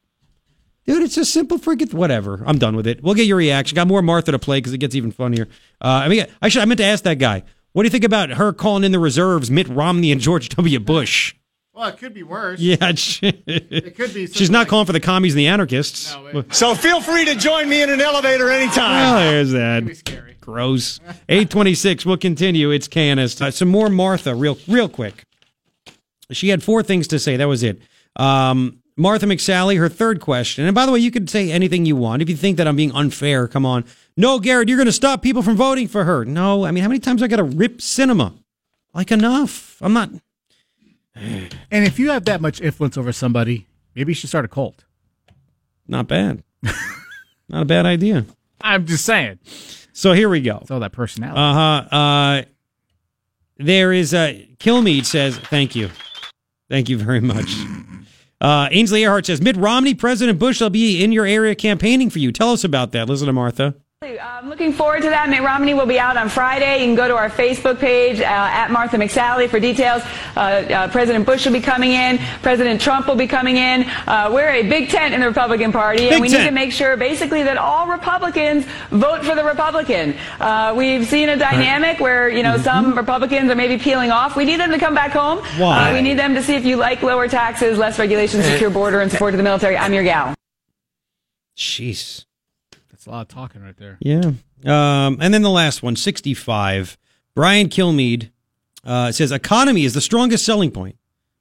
Dude, it's a simple freaking whatever. I'm done with it. We'll get your reaction. Got more Martha to play because it gets even funnier. Uh, I mean, I should. I meant to ask that guy. What do you think about her calling in the reserves, Mitt Romney and George W. Bush? Well, it could be worse. Yeah, she- It could be. she's not calling for the commies and the anarchists. So feel free to join me in an elevator anytime. Oh, there's that. Gross. 826. We'll continue. It's KNS. Uh, some more Martha, real, real quick. She had four things to say. That was it. Um, Martha McSally, her third question. And by the way, you could say anything you want. If you think that I'm being unfair, come on. No, Garrett, you're going to stop people from voting for her. No, I mean, how many times I got to rip Sinema? Like enough. I'm not. And if you have that much influence over somebody, maybe you should start a cult. Not bad. not a bad idea. I'm just saying. So here we go. It's all that personality. Uh huh. Uh, there is a Kilmeade says thank you, thank you very much. Uh, Ainsley Earhardt says Mitt Romney, President Bush, will be in your area campaigning for you. Tell us about that. Listen to Martha. I'm looking forward to that. Mitt Romney will be out on Friday. You can go to our Facebook page uh, at Martha McSally for details. Uh, uh, President Bush will be coming in. President Trump will be coming in. Uh, we're a big tent in the Republican Party, Big and we tent. need to make sure, basically, that all Republicans vote for the Republican. Uh, we've seen a dynamic where you know some Republicans are maybe peeling off. We need them to come back home. Why? Uh, we need them to see if you like lower taxes, less regulation, secure border, and support of the military. I'm your gal. Jeez. That's a lot of talking right there. Yeah. Um, and then the last one, 65. Brian Kilmeade uh, says economy is the strongest selling point.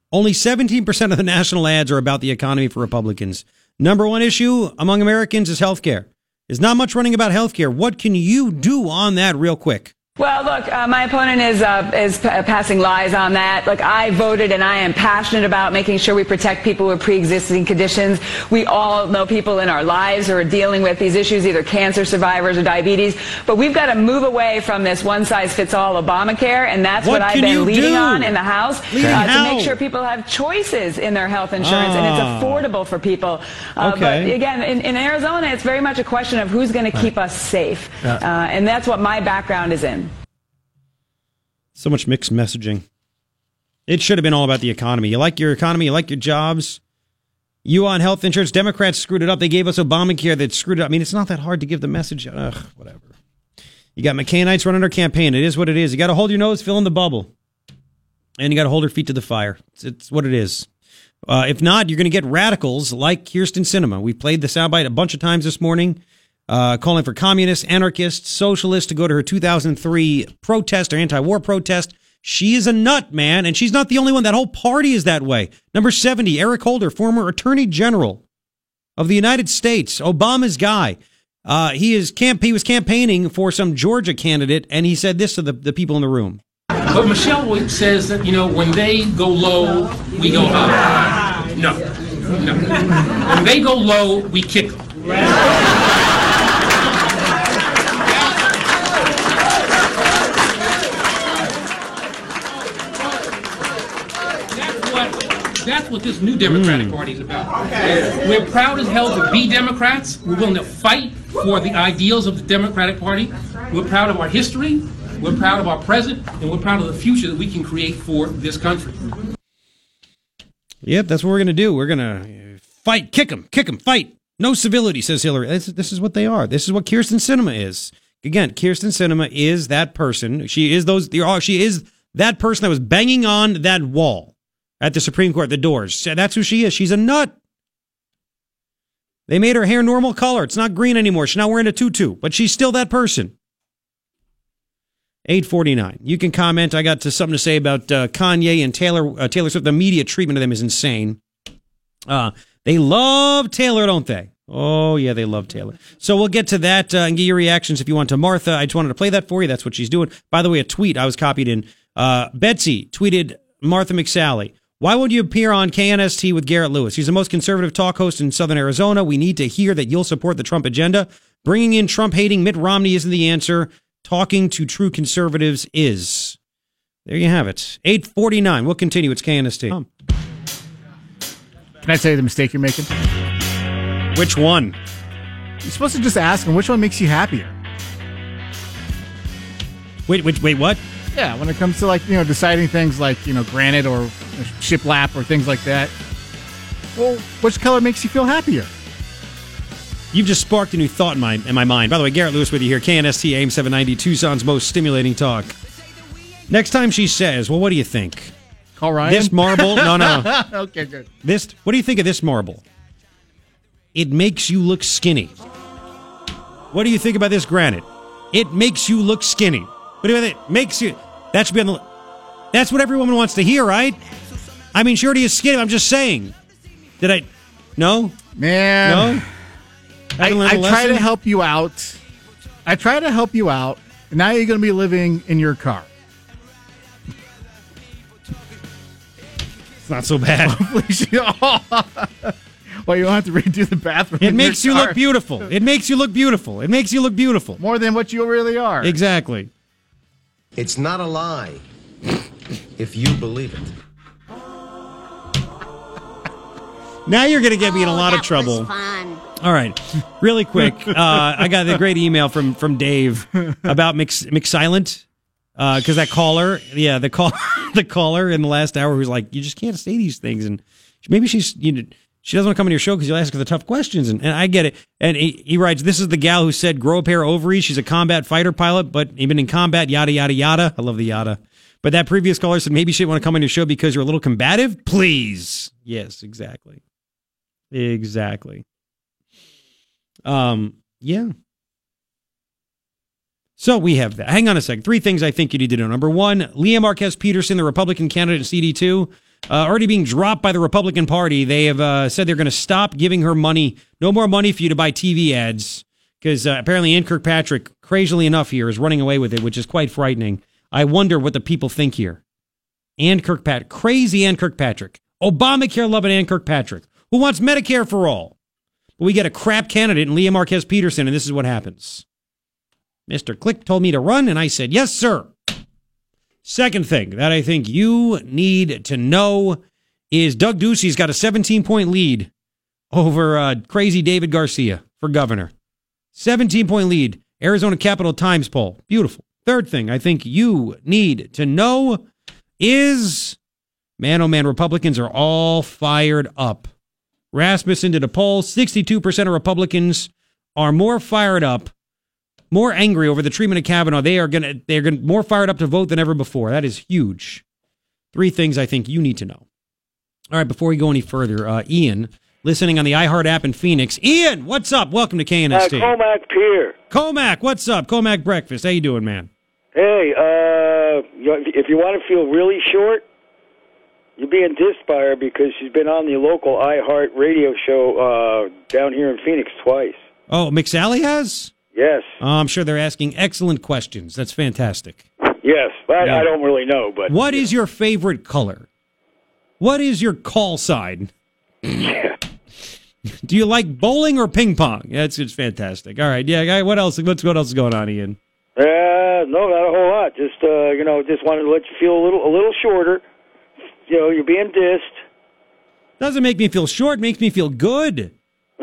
Only 17% of the national ads are about the economy for Republicans. Number one issue among Americans is health care. There's not much running about health care. What can you do on that real quick? Well, look, uh, my opponent is uh, is p- passing lies on that. Look, I voted, and I am passionate about making sure we protect people with pre-existing conditions. We all know people in our lives who are dealing with these issues, either cancer survivors or diabetes. But we've got to move away from this one-size-fits-all Obamacare, and that's What what, I've been leading do? on in the House uh, to make sure people have choices in their health insurance, and Ah. it's affordable for people. Uh, Okay. But again, in, in Arizona, it's very much a question of who's going to keep us safe, uh, and that's what my background is in. So much mixed messaging. It should have been all about the economy. You like your economy, you like your jobs. You on health insurance, Democrats screwed it up. They gave us Obamacare that screwed it up. I mean, it's not that hard to give the message. Ugh, whatever. You got McCainites running their campaign. It is what it is. You got to hold your nose, fill in the bubble. And you got to hold your feet to the fire. It's, it's what it is. Uh, if not, you're going to get radicals like Kyrsten Sinema. We played the soundbite a bunch of times this morning, uh, calling for communists, anarchists, socialists to go to her 2003 protest or anti-war protest. She is a nut, man, and she's not the only one. That whole party is that way. Number 70, Eric Holder, former Attorney General of the United States, Obama's guy. Uh, he is camp. He was campaigning for some Georgia candidate, and he said this to the, the people in the room. But Michelle says that, you know, when they go low, we go high. No, no. When they go low, we kick them. That's what this new Democratic mm. Party is about. We're proud as hell to be Democrats. We're willing to fight for the ideals of the Democratic Party. We're proud of our history. We're proud of our present, and we're proud of the future that we can create for this country. Yep, that's what we're going to do. We're going to fight, kick them, kick them, fight. No civility, says Hillary. This, this is what they are. This is what Kyrsten Sinema is. Again, Kyrsten Sinema is that person. She is those. She is that person that was banging on that wall at the Supreme Court, the doors. That's who she is. She's a nut. They made her hair normal color. It's not green anymore. She's not wearing a tutu, but she's still that person. 849. You can comment. I got to something to say about uh, Kanye and Taylor uh, Taylor Swift. The media treatment of them is insane. Uh, they love Taylor, don't they? Oh, yeah, they love Taylor. So we'll get to that uh, and get your reactions if you want to Martha. I just wanted to play that for you. That's what she's doing. By the way, a tweet I was copied in. Uh, Betsy tweeted Martha McSally. Why would you appear on KNST with Garrett Lewis? He's the most conservative talk host in Southern Arizona. We need to hear that you'll support the Trump agenda. Bringing in Trump hating Mitt Romney isn't the answer. Talking to true conservatives is. There you have it. 849. We'll continue. It's KNST. Can I tell you the mistake you're making? Which one? You're supposed to just ask them which one makes you happier. Wait, wait, wait, what? Yeah, when it comes to like you know deciding things like you know granite or shiplap or things like that. Well, which color makes you feel happier? You've just sparked a new thought in my in my mind. By the way, Garrett Lewis with you here, KNST AIM 790, Tucson's most stimulating talk. Next time she says, "Well, what do you think?" All right, This marble? No, no. okay, good. This. What do you think of this marble? It makes you look skinny. What do you think about this granite? It makes you look skinny. What do you think? Makes you. That should be on the. That's what every woman wants to hear, right? I mean, she already is skinny. I'm just saying. Did I? No, Man. no. I, Haven't learned I a try to help you out. I try to help you out. And now you're going to be living in your car. It's not so bad. well, you don't have to redo the bathroom. It makes you car. look beautiful. It makes you look beautiful. It makes you look beautiful. More than what you really are. Exactly. It's not a lie if you believe it. Now you're going to get me in a lot of trouble. All right, really quick. Uh, I got a great email from from Dave about Mix McSilent because that caller, yeah, the call, the caller in the last hour who's like, you just can't say these things, and maybe she's you know she doesn't want to come on your show because you'll ask her the tough questions, and, and I get it. And he, he writes, this is the gal who said grow a pair of ovaries. She's a combat fighter pilot, but even in combat, yada yada yada. I love the yada. But that previous caller said maybe she didn't want to come on your show because you're a little combative. Please, yes, exactly, exactly. Um, yeah. So we have that. Hang on a second. Three things I think you need to know. Number one, Lea Marquez Peterson, the Republican candidate in CD2, uh, already being dropped by the Republican Party. They have uh, said they're going to stop giving her money. No more money for you to buy TV ads because uh, apparently Ann Kirkpatrick, crazily enough, here is running away with it, which is quite frightening. I wonder what the people think here. Ann Kirkpatrick, crazy Ann Kirkpatrick, Obamacare loving Ann Kirkpatrick, who wants Medicare for all. But we get a crap candidate in Lea Marquez Peterson, and this is what happens. Mr. Click told me to run, and I said, yes, sir. Second thing that I think you need to know is Doug Ducey's got a 17 point lead over uh, crazy David Garcia for governor. 17 point lead. Arizona Capital Times poll. Beautiful. Third thing I think you need to know is man, oh man, Republicans are all fired up. Rasmussen did a poll 62% of Republicans are more fired up, more angry over the treatment of Kavanaugh. They are going to, they're going more fired up to vote than ever before. That is huge. Three things I think you need to know. All right, before we go any further, uh, Ian, listening on the iHeart app in Phoenix. Ian, what's up? Welcome to KNST. Uh, Comac Pier. Comac, what's up? Comac Breakfast. How you doing, man? Hey, uh, if you want to feel really short, you're being dissed by her because she's been on the local iHeart radio show uh, down here in Phoenix twice. Oh, McSally has? Yes, Oh, I'm sure they're asking excellent questions. That's fantastic. yes. I, Yeah. I don't really know, but What is your favorite color? What is your call sign? Do you like bowling or ping pong? That's it's fantastic. All right, yeah. guy, What else? What's what else is going on, Ian? uh, no, not a whole lot. Just uh, you know, just wanted to let you feel a little a little shorter. You know, you're being dissed. Doesn't make me feel short. Makes me feel good.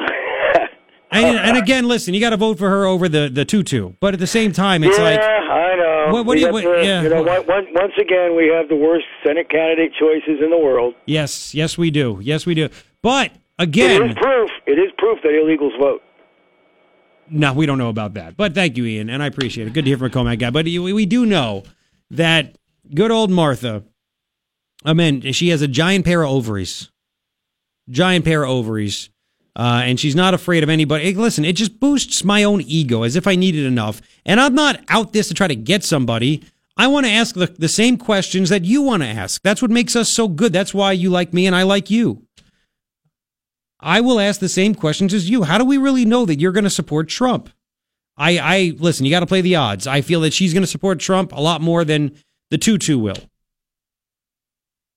and, and again, listen, you got to vote for her over the the tutu. But at the same time, it's yeah, like I know. What- what do you- what- the- yeah. You know, once again, we have the worst Senate candidate choices in the world. yes, yes, we do. Yes, we do. But again, is proof. It is proof that illegals vote. No, we don't know about that. But thank you, Ian, and I appreciate it. Good to hear from a Comac guy. But we do know that good old Martha, I mean, she has a giant pair of ovaries. Giant pair of ovaries. Uh, and she's not afraid of anybody. Hey, listen, it just boosts my own ego as if I needed enough. And I'm not out this to try to get somebody. I want to ask the, the same questions that you want to ask. That's what makes us so good. That's why you like me and I like you. I will ask the same questions as you. How do we really know that you're going to support Trump? I, I listen. You got to play the odds. I feel that she's going to support Trump a lot more than the tutu will.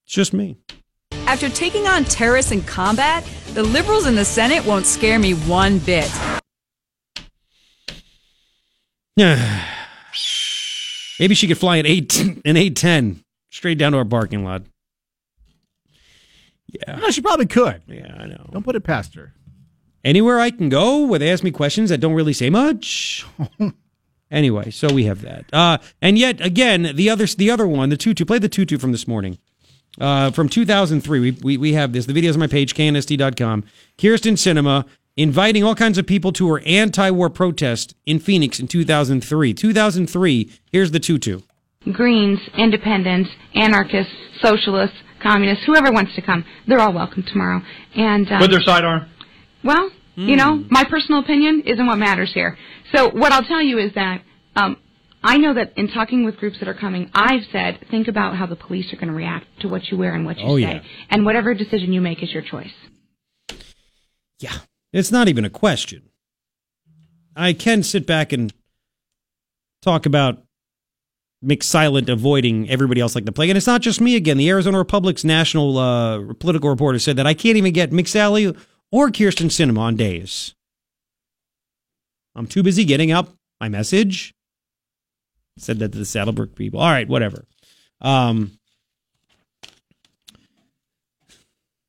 It's just me. After taking on terrorists in combat, the liberals in the Senate won't scare me one bit. Maybe she could fly an eight an eight ten straight down to our parking lot. Yeah, No, she probably could. Yeah, I know. Don't put it past her. Anywhere I can go where they ask me questions that don't really say much. anyway, so we have that. Uh, and yet again, the other the other one, the tutu. Play the tutu from this morning. Uh, from 2003, we, we, we have this. The video's on my page, knst.com. Kyrsten Sinema inviting all kinds of people to her anti-war protest in Phoenix in 2003. 2003, here's the tutu. Greens, independents, anarchists, socialists, communists, whoever wants to come, they're all welcome tomorrow. And um, With their sidearm. Well, you know, my personal opinion isn't what matters here. So what I'll tell you is that um, I know that in talking with groups that are coming, I've said think about how the police are going to react to what you wear and what you Oh, say, yeah. and whatever decision you make is your choice. Yeah, it's not even a question. I can sit back and talk about McSilent avoiding everybody else like the plague. And it's not just me again. The Arizona Republic's national uh, political reporter said that I can't even get McSally or Kyrsten Sinema on days. I'm too busy getting out my message. Said that to the Saddlebrook people. All right, whatever. Um,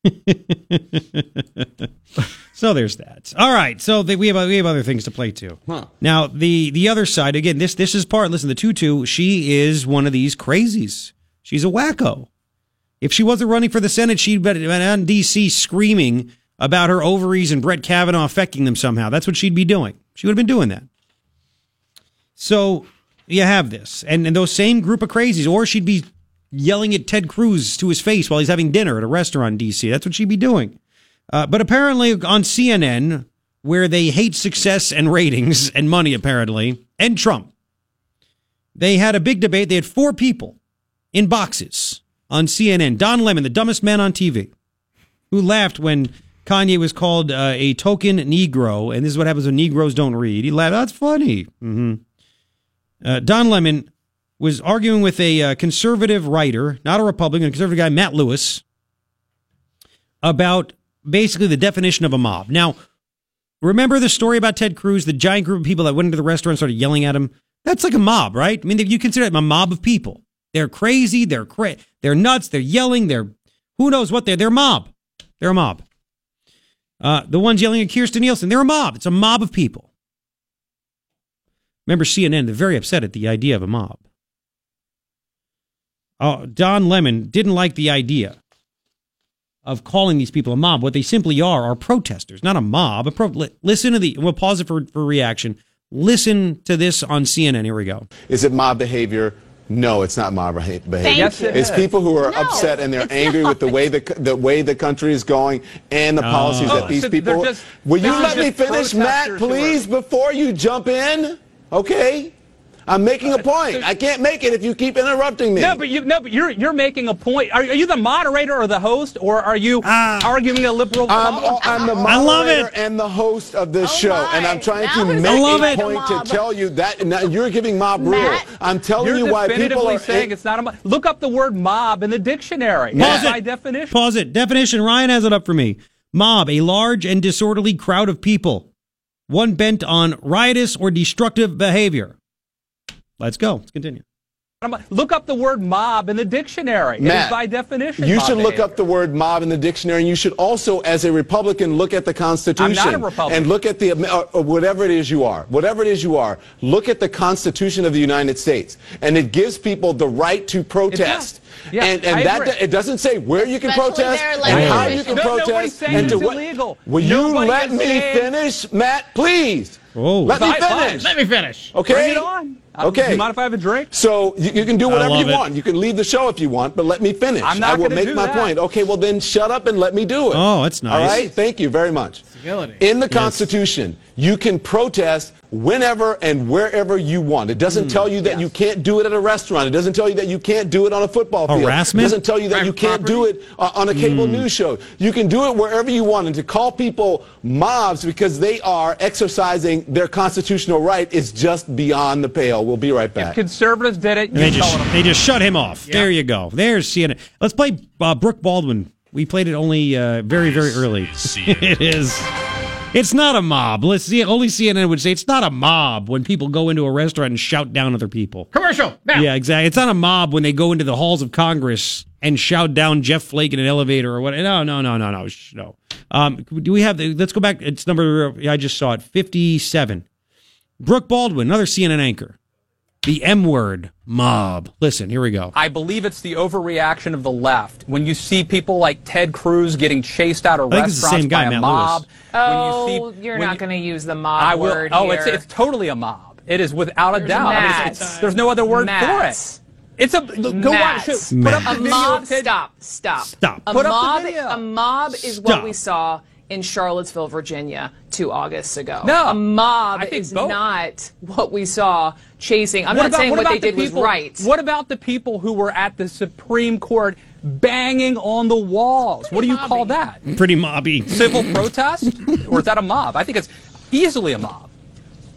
so there's that. All right. So the, we have we have other things to play too. Huh. Now the the other side again. This this is part. Listen, the tutu. She is one of these crazies. She's a wacko. If she wasn't running for the Senate, she'd been on DC screaming about her ovaries and Brett Kavanaugh affecting them somehow. That's what she'd be doing. She would have been doing that. So you have this, and, and those same group of crazies, or she'd be yelling at Ted Cruz to his face while he's having dinner at a restaurant in DC. That's what she'd be doing. Uh, but apparently on CNN, where they hate success and ratings and money, apparently, and Trump, they had a big debate. They had four people in boxes on CNN. Don Lemon, the dumbest man on TV, who laughed when Kanye was called uh, a token Negro, and this is what happens when Negroes don't read. He laughed. That's funny. hmm Uh, Don Lemon was arguing with a uh, conservative writer, not a Republican, a conservative guy, Matt Lewis, about basically the definition of a mob. Now, remember the story about Ted Cruz, the giant group of people that went into the restaurant and started yelling at him? That's like a mob, right? I mean, you consider it a mob of people. They're crazy, they're cra- they're nuts, they're yelling, they're who knows what they're. They're a mob. They're a mob. Uh, the ones yelling at Kirstjen Nielsen, they're a mob. It's a mob of people. Remember CNN, they're very upset at the idea of a mob. Oh, Don Lemon didn't like the idea of calling these people a mob. What they simply are are protesters, not a mob. A pro- li- listen to the. We'll pause it for, for reaction. Listen to this on CNN. Here we go. Is it mob behavior? No, it's not mob behavior. Yes, it it's is. people who are No, upset and they're it's angry with the way the the way the country is going and the Oh. policies Oh, that these oh, so people. just- Will you let me finish, Matt, please, before you jump in? Okay. I'm making a point. I can't make it if you keep interrupting me. No, but you no, but you're you're making a point. Are, are you the moderator or the host, or are you ah. arguing a liberal? I'm, I'm the I love moderator it. and the host of this show, and I'm trying to make a it. point to tell you that now you're giving mob rule. I'm telling you're you why people definitively are saying it's not a mob. Look up the word mob in the dictionary. Pause by it. definition. Pause it. Definition. Ryan has it up for me. Mob, a large and disorderly crowd of people, one bent on riotous or destructive behavior. Let's go. Let's continue. Look up the word mob in the dictionary. it is by definition. You should look behavior. up the word mob in the dictionary, and you should also, as a Republican, look at the Constitution. I'm not a Republican. And look at the, uh, uh, whatever it is you are, whatever it is you are, look at the Constitution of the United States. And it gives people the right to protest. Yeah, and and that it doesn't say where you can Especially protest and how you can No- protest. and to what- illegal. Will you let me saying- finish, Matt? Please. Oh. Let me Fine, fine. finish. Let me finish. Okay. Bring it on. Okay. Do you mind if I have a drink? So you, you can do whatever you it. want. You can leave the show if you want, but let me finish. I'm not I will make do my that. point. Okay, well then shut up and let me do it. Oh, that's nice. All right. Thank you very much. In the Constitution, you can protest whenever and wherever you want. It doesn't tell you that you can't do it at a restaurant. It doesn't tell you that you can't do it on a football field. Harassment? It doesn't tell you that you can't do it uh, on a cable news show. You can do it wherever you want. And to call people mobs because they are exercising their constitutional right is just beyond the pale. We'll be right back. If Conservatives did it. And they just call they just shut him off. There you go. There's CNN. Let's play uh, Brooke Baldwin. We played it only uh, very very early. it is. It's not a mob. Let's see. Only CNN would say it's not a mob when people go into a restaurant and shout down other people. Commercial. Now. Yeah, exactly. It's not a mob when they go into the halls of Congress and shout down Jeff Flake in an elevator or what. No, no, no, no, no, Shh, no. Um, do we have? The, let's go back. It's number. I just saw it. Fifty-seven. Brooke Baldwin, another CNN anchor. The M word, mob. Listen, here we go. I believe it's the overreaction of the left. When you see people like Ted Cruz getting chased out of I think the restaurants same guy, by a Matt mob. Oh, when you oh, see, you're when not you- going to use the mob I will. word oh, here. it's it's totally a mob. It is without a There's doubt. I mean, it's- it's- there's no other word Matt. for it. It's a go Matt. watch. Put up a mob. Stop. Stop. Stop. A Put up the mob. video. A mob is Stop. what we saw in Charlottesville, Virginia, two Augusts ago. No. a mob I think is both. not what we saw chasing. I'm What not about- saying what, about they the did was right. What about the people who were at the Supreme Court banging on the walls. what do you call that? Pretty mobby. Civil protest? or is that a mob? I think it's easily a mob.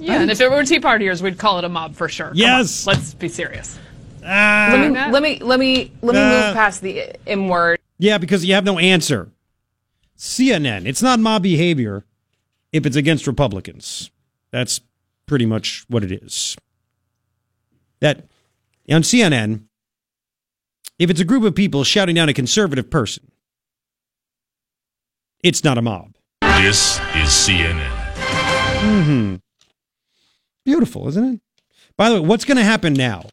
Yeah, and if it were Tea Partiers, we'd call it a mob for sure. Yes. let's be serious. Ah. let me let me let me let me Uh. move past the M word. Yeah, because you have no answer. CNN. It's not mob behavior if it's against Republicans. That's pretty much what it is. That on CNN, if it's a group of people shouting down a conservative person, it's not a mob. This is CNN. hmm Beautiful, isn't it? By the way, what's going to happen now?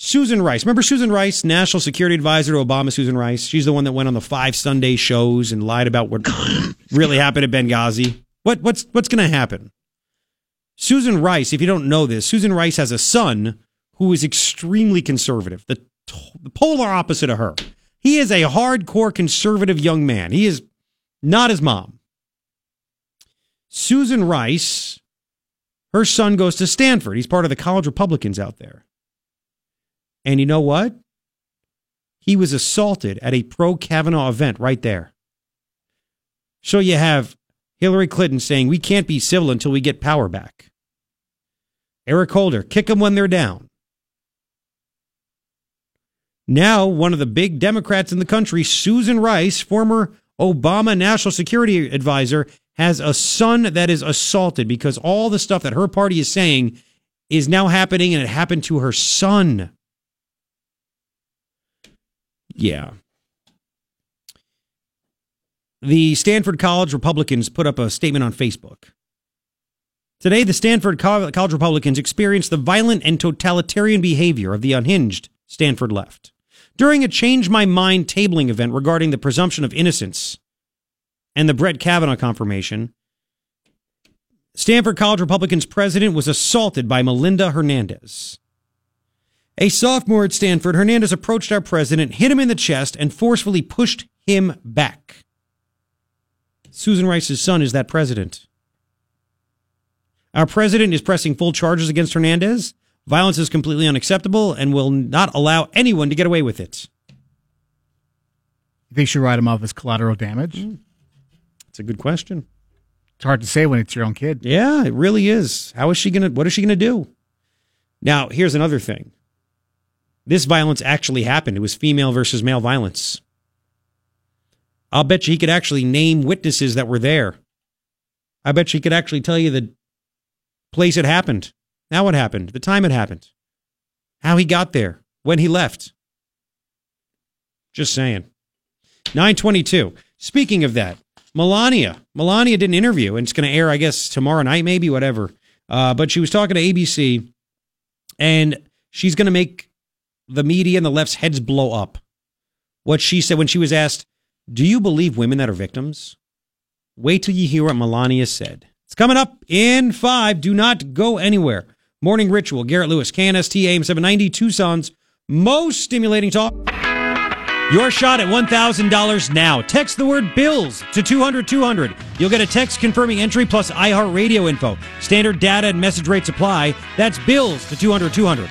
Susan Rice. Remember Susan Rice, National Security Advisor to Obama, Susan Rice? She's the one that went on the five Sunday shows and lied about what really happened at Benghazi. What, what's, what's going to happen? Susan Rice, if you don't know this, Susan Rice has a son who is extremely conservative, the, the polar opposite of her. He is a hardcore conservative young man. He is not his mom. Susan Rice, her son goes to Stanford. He's part of the college Republicans out there. And you know what? He was assaulted at a pro Kavanaugh event right there. So you have Hillary Clinton saying, We can't be civil until we get power back. Eric Holder, kick them when they're down. Now, one of the big Democrats in the country, Susan Rice, former Obama National Security Advisor, has a son that is assaulted because all the stuff that her party is saying is now happening and it happened to her son. Yeah. The Stanford College Republicans put up a statement on Facebook. Today, the Stanford College Republicans experienced the violent and totalitarian behavior of the unhinged Stanford left. During a Change My Mind tabling event regarding the presumption of innocence and the Brett Kavanaugh confirmation, Stanford College Republicans president was assaulted by Melinda Hernandez. A sophomore at Stanford, Hernandez approached our president, hit him in the chest, and forcefully pushed him back. Susan Rice's son is that president. Our president is pressing full charges against Hernandez. Violence is completely unacceptable and will not allow anyone to get away with it. You think she write him off as collateral damage? Hmm. It's a good question. It's hard to say when it's your own kid. Yeah, it really is. How is she to, what is she going to do? Now, here's another thing. This violence actually happened. It was female versus male violence. I'll bet you he could actually name witnesses that were there. I bet you he could actually tell you the place it happened, how it happened, the time it happened, how he got there, when he left. Just saying. 922. Speaking of that, Melania. Melania did an interview, and it's going to air, I guess, tomorrow night, maybe, whatever. Uh, but she was talking to ABC, and she's going to make the media and the left's heads blow up. What she said when she was asked, Do you believe women that are victims? Wait till you hear what Melania said. It's coming up in five. Do not go anywhere. Morning Ritual, Garrett Lewis, KNST AM 790, Tucson's most stimulating talk. Your shot at $1,000 now. Text the word bills to 200 200. You'll get a text confirming entry plus iHeartRadio info. Standard data and message rates apply. That's bills to 200 200.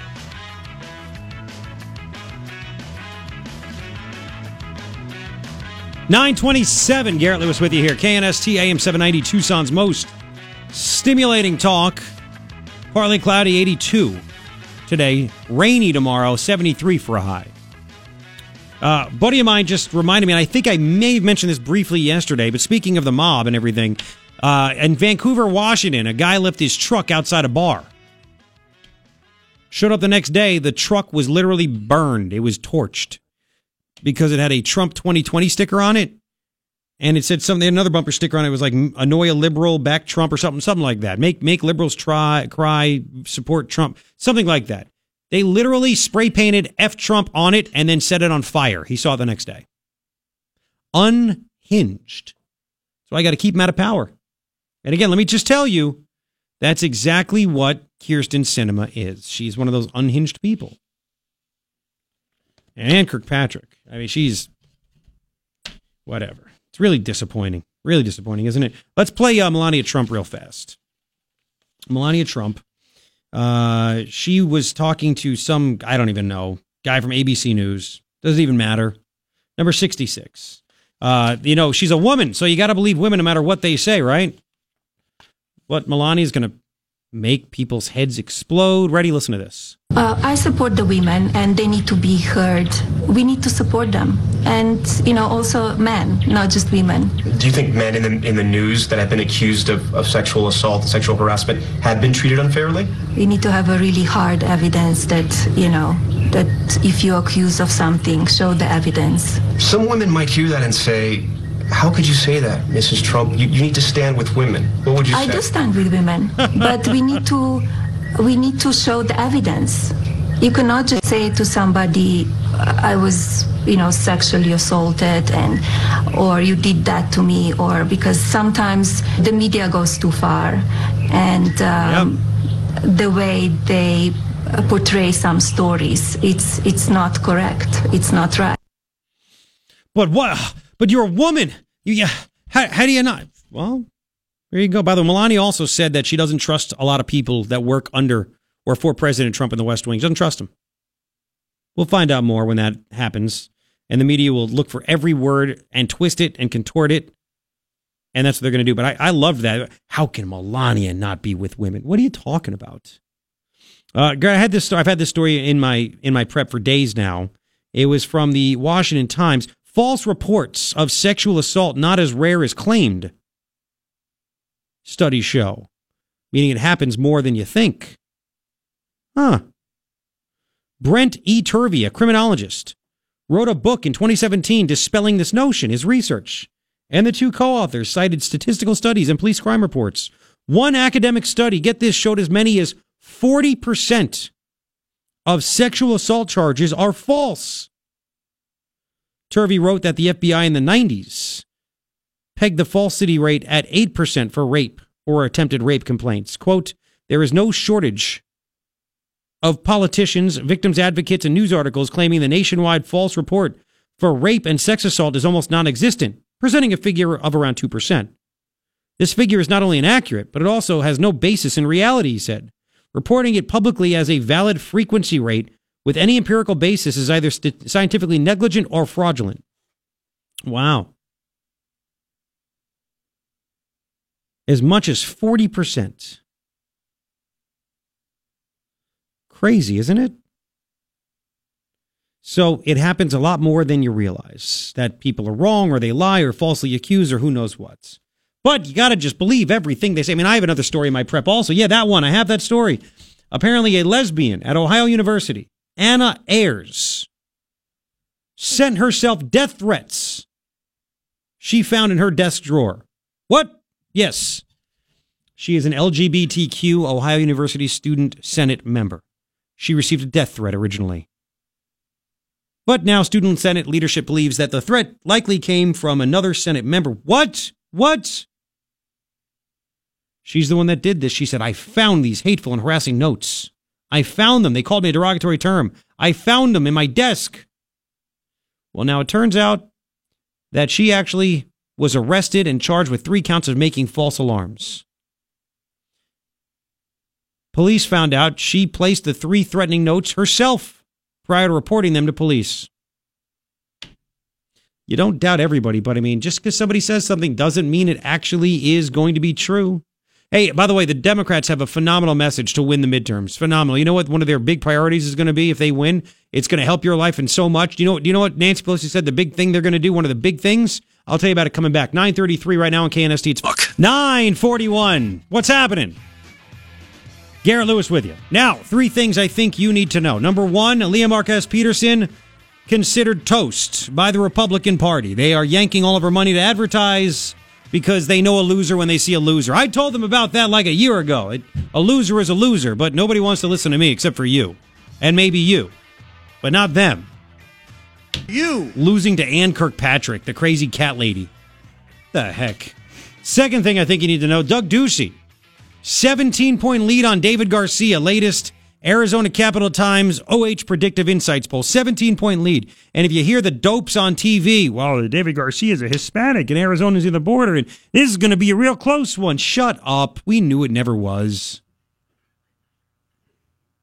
Nine twenty-seven. Garrett Lewis with you here. KNST AM seven ninety. Tucson's most stimulating talk. Partly cloudy, eighty-two today. Rainy tomorrow, seventy-three for a high. Uh, buddy of mine just reminded me, and I think I may have mentioned this briefly yesterday, but speaking of the mob and everything, uh, in Vancouver, Washington, a guy left his truck outside a bar. Showed up the next day, the truck was literally burned. It was torched because it had a Trump 2020 sticker on it. And it said something, another bumper sticker on it was like annoy a liberal, back Trump or something, something like that. Make, make liberals try, cry, support Trump, something like that. They literally spray painted F Trump on it and then set it on fire. He saw it the next day. Unhinged. So I got to keep him out of power. And again, let me just tell you, that's exactly what Kyrsten Sinema is. She's one of those unhinged people. And Kirkpatrick. I mean, she's whatever. It's really disappointing. Really disappointing, isn't it? Let's play uh, Melania Trump real fast. Melania Trump. Uh, she was talking to some, I don't even know, guy from ABC News. Doesn't even matter. Number 66. Uh, you know, she's a woman, so you got to believe women no matter what they say, right? What Melania's going to make people's heads explode. Ready? Listen to this. Uh, I support the women, and they need to be heard. We need to support them, and you know, also men, not just women. Do you think men in the in the news that have been accused of, of sexual assault, sexual harassment, have been treated unfairly? We need to have a really hard evidence that you know that if you're accused of something, show the evidence. Some women might hear that and say, "How could you say that, Mrs. Trump? You, you need to stand with women." What would you I say? I do stand with women, but we need to we need to show the evidence. You cannot just say to somebody, "I was, you know, sexually assaulted," and or "You did that to me," or because sometimes the media goes too far, and um, the way they portray some stories, it's it's not correct. It's not right. But what? But you're a woman. You, yeah. How, how do you not? Well, there you go. By the way, Melania also said that she doesn't trust a lot of people that work under or for President Trump in the West Wing. She doesn't trust him. We'll find out more when that happens. And the media will look for every word and twist it and contort it. And that's what they're going to do. But I, I loved that. How can Melania not be with women? What are you talking about? Uh, I had this. I've had this story in my in my prep for days now. It was from the Washington Times. False reports of sexual assault not as rare as claimed. Studies show, meaning it happens more than you think. Huh. Brent E. Turvey, a criminologist, wrote a book in 2017 dispelling this notion, his research. And the two co authors cited statistical studies and police crime reports. One academic study, get this, showed as many as 40% of sexual assault charges are false. Turvey wrote that the FBI in the 90s pegged the falsity rate at 8% for rape or attempted rape complaints. Quote, there is no shortage of politicians, victims advocates, and news articles claiming the nationwide false report for rape and sex assault is almost non existent, presenting a figure of around 2%. This figure is not only inaccurate, but it also has no basis in reality, he said. Reporting it publicly as a valid frequency rate with any empirical basis is either st- scientifically negligent or fraudulent. Wow. As much as 40%. Crazy, isn't it? So it happens a lot more than you realize that people are wrong or they lie or falsely accuse or who knows what. But you got to just believe everything they say. I mean, I have another story in my prep also. Yeah, that one. I have that story. Apparently, a lesbian at Ohio University, Anna Ayers, sent herself death threats she found in her desk drawer. What? Yes. She is an LGBTQ Ohio University Student Senate member. She received a death threat originally. But now Student Senate leadership believes that the threat likely came from another Senate member. What? What? She's the one that did this. She said, I found these hateful and harassing notes. I found them. They called me a derogatory term. I found them in my desk. Well, now it turns out that she actually was arrested and charged with three counts of making false alarms. Police found out she placed the three threatening notes herself prior to reporting them to police. You don't doubt everybody, but I mean, just because somebody says something doesn't mean it actually is going to be true. Hey, by the way, the Democrats have a phenomenal message to win the midterms. Phenomenal. You know what one of their big priorities is going to be if they win? It's going to help your life in so much. Do you know, do you know what Nancy Pelosi said the big thing they're going to do? One of the big things? I'll tell you about it coming back. 933 right now on KNST. It's 941. What's happening? Garrett Lewis with you. Now, three things I think you need to know. Number one, Lea Marquez Peterson considered toast by the Republican Party. They are yanking all of her money to advertise because they know a loser when they see a loser. I told them about that like a year ago. It, a loser is a loser, but nobody wants to listen to me except for you. And maybe you, but not them. You losing to Ann Kirkpatrick, the crazy cat lady. The heck. Second thing I think you need to know Doug Ducey, 17 point lead on David Garcia, latest Arizona Capitol Times OH Predictive Insights poll, 17 point lead. And if you hear the dopes on TV, well, David Garcia is a Hispanic and Arizona's in the border, and this is going to be a real close one. Shut up. We knew it never was.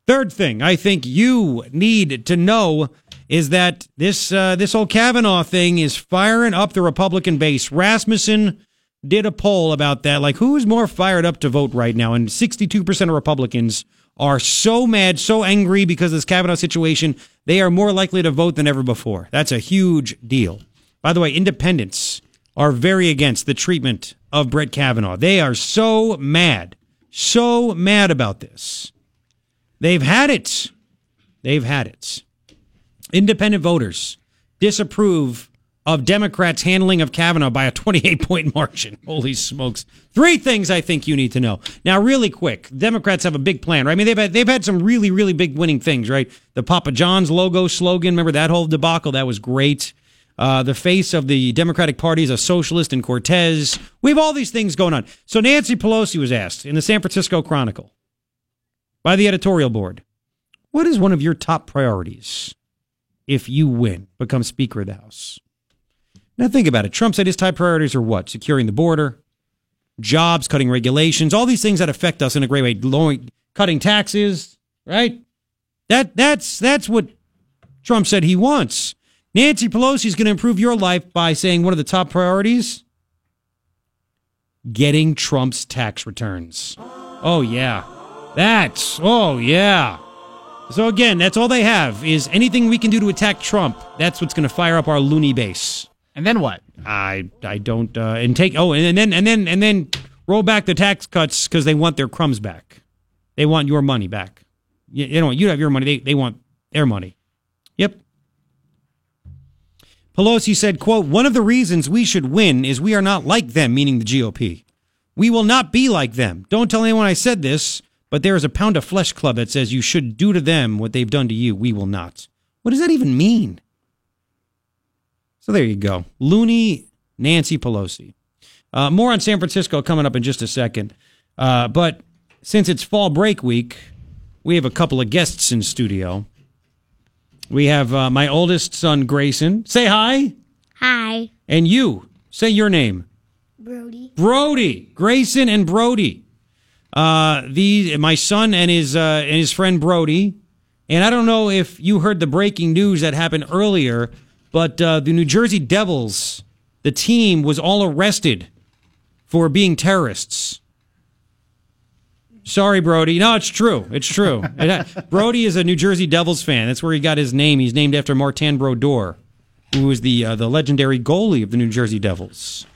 Third thing I think you need to know is that this uh, this whole Kavanaugh thing is firing up the Republican base. Rasmussen did a poll about that, like who is more fired up to vote right now, and 62% of Republicans are so mad, so angry because of this Kavanaugh situation, they are more likely to vote than ever before. That's a huge deal. By the way, independents are very against the treatment of Brett Kavanaugh. They are so mad, so mad about this. They've had it. They've had it. Independent voters disapprove of Democrats' handling of Kavanaugh by a 28 point margin. Holy smokes. Three things I think you need to know. Now, really quick, Democrats have a big plan, right? I mean, they've had, they've had some really, really big winning things, right? The Papa John's logo slogan, remember that whole debacle? That was great. Uh, the face of the Democratic Party is a socialist in Cortez. We have all these things going on. So Nancy Pelosi was asked in the San Francisco Chronicle by the editorial board, what is one of your top priorities if you win, become Speaker of the House? Now think about it. Trump said his top priorities are what? Securing the border, jobs, cutting regulations, all these things that affect us in a great way. Lowering, cutting taxes, right? That that's that's what Trump said he wants. Nancy Pelosi is going to improve your life by saying one of the top priorities: getting Trump's tax returns. Oh yeah, that's oh yeah. So again, that's all they have is anything we can do to attack Trump. That's what's going to fire up our loony base. And then what? I I don't uh, and take oh and then and then and then roll back the tax cuts because they want their crumbs back. They want your money back. You, you know you have your money. They they want their money. Yep. Pelosi said, "quote One of the reasons we should win is we are not like them, meaning the GOP. We will not be like them. Don't tell anyone I said this, but there is a pound of flesh club that says you should do to them what they've done to you. We will not. What does that even mean?" So there you go. Looney Nancy Pelosi. Uh, more on San Francisco coming up in just a second. Uh, but since it's fall break week, we have a couple of guests in studio. We have uh, my oldest son, Grayson. Say hi. Hi. And you, say your name. Brody. Brody. Grayson and Brody. Uh, the my son and his uh, and his friend Brody. And I don't know if you heard the breaking news that happened earlier, but uh, the New Jersey Devils, the team, was all arrested for being terrorists. Sorry, Brody. No, it's true. It's true. Brody is a New Jersey Devils fan. That's where he got his name. He's named after Martin Brodeur, who was the uh, the legendary goalie of the New Jersey Devils.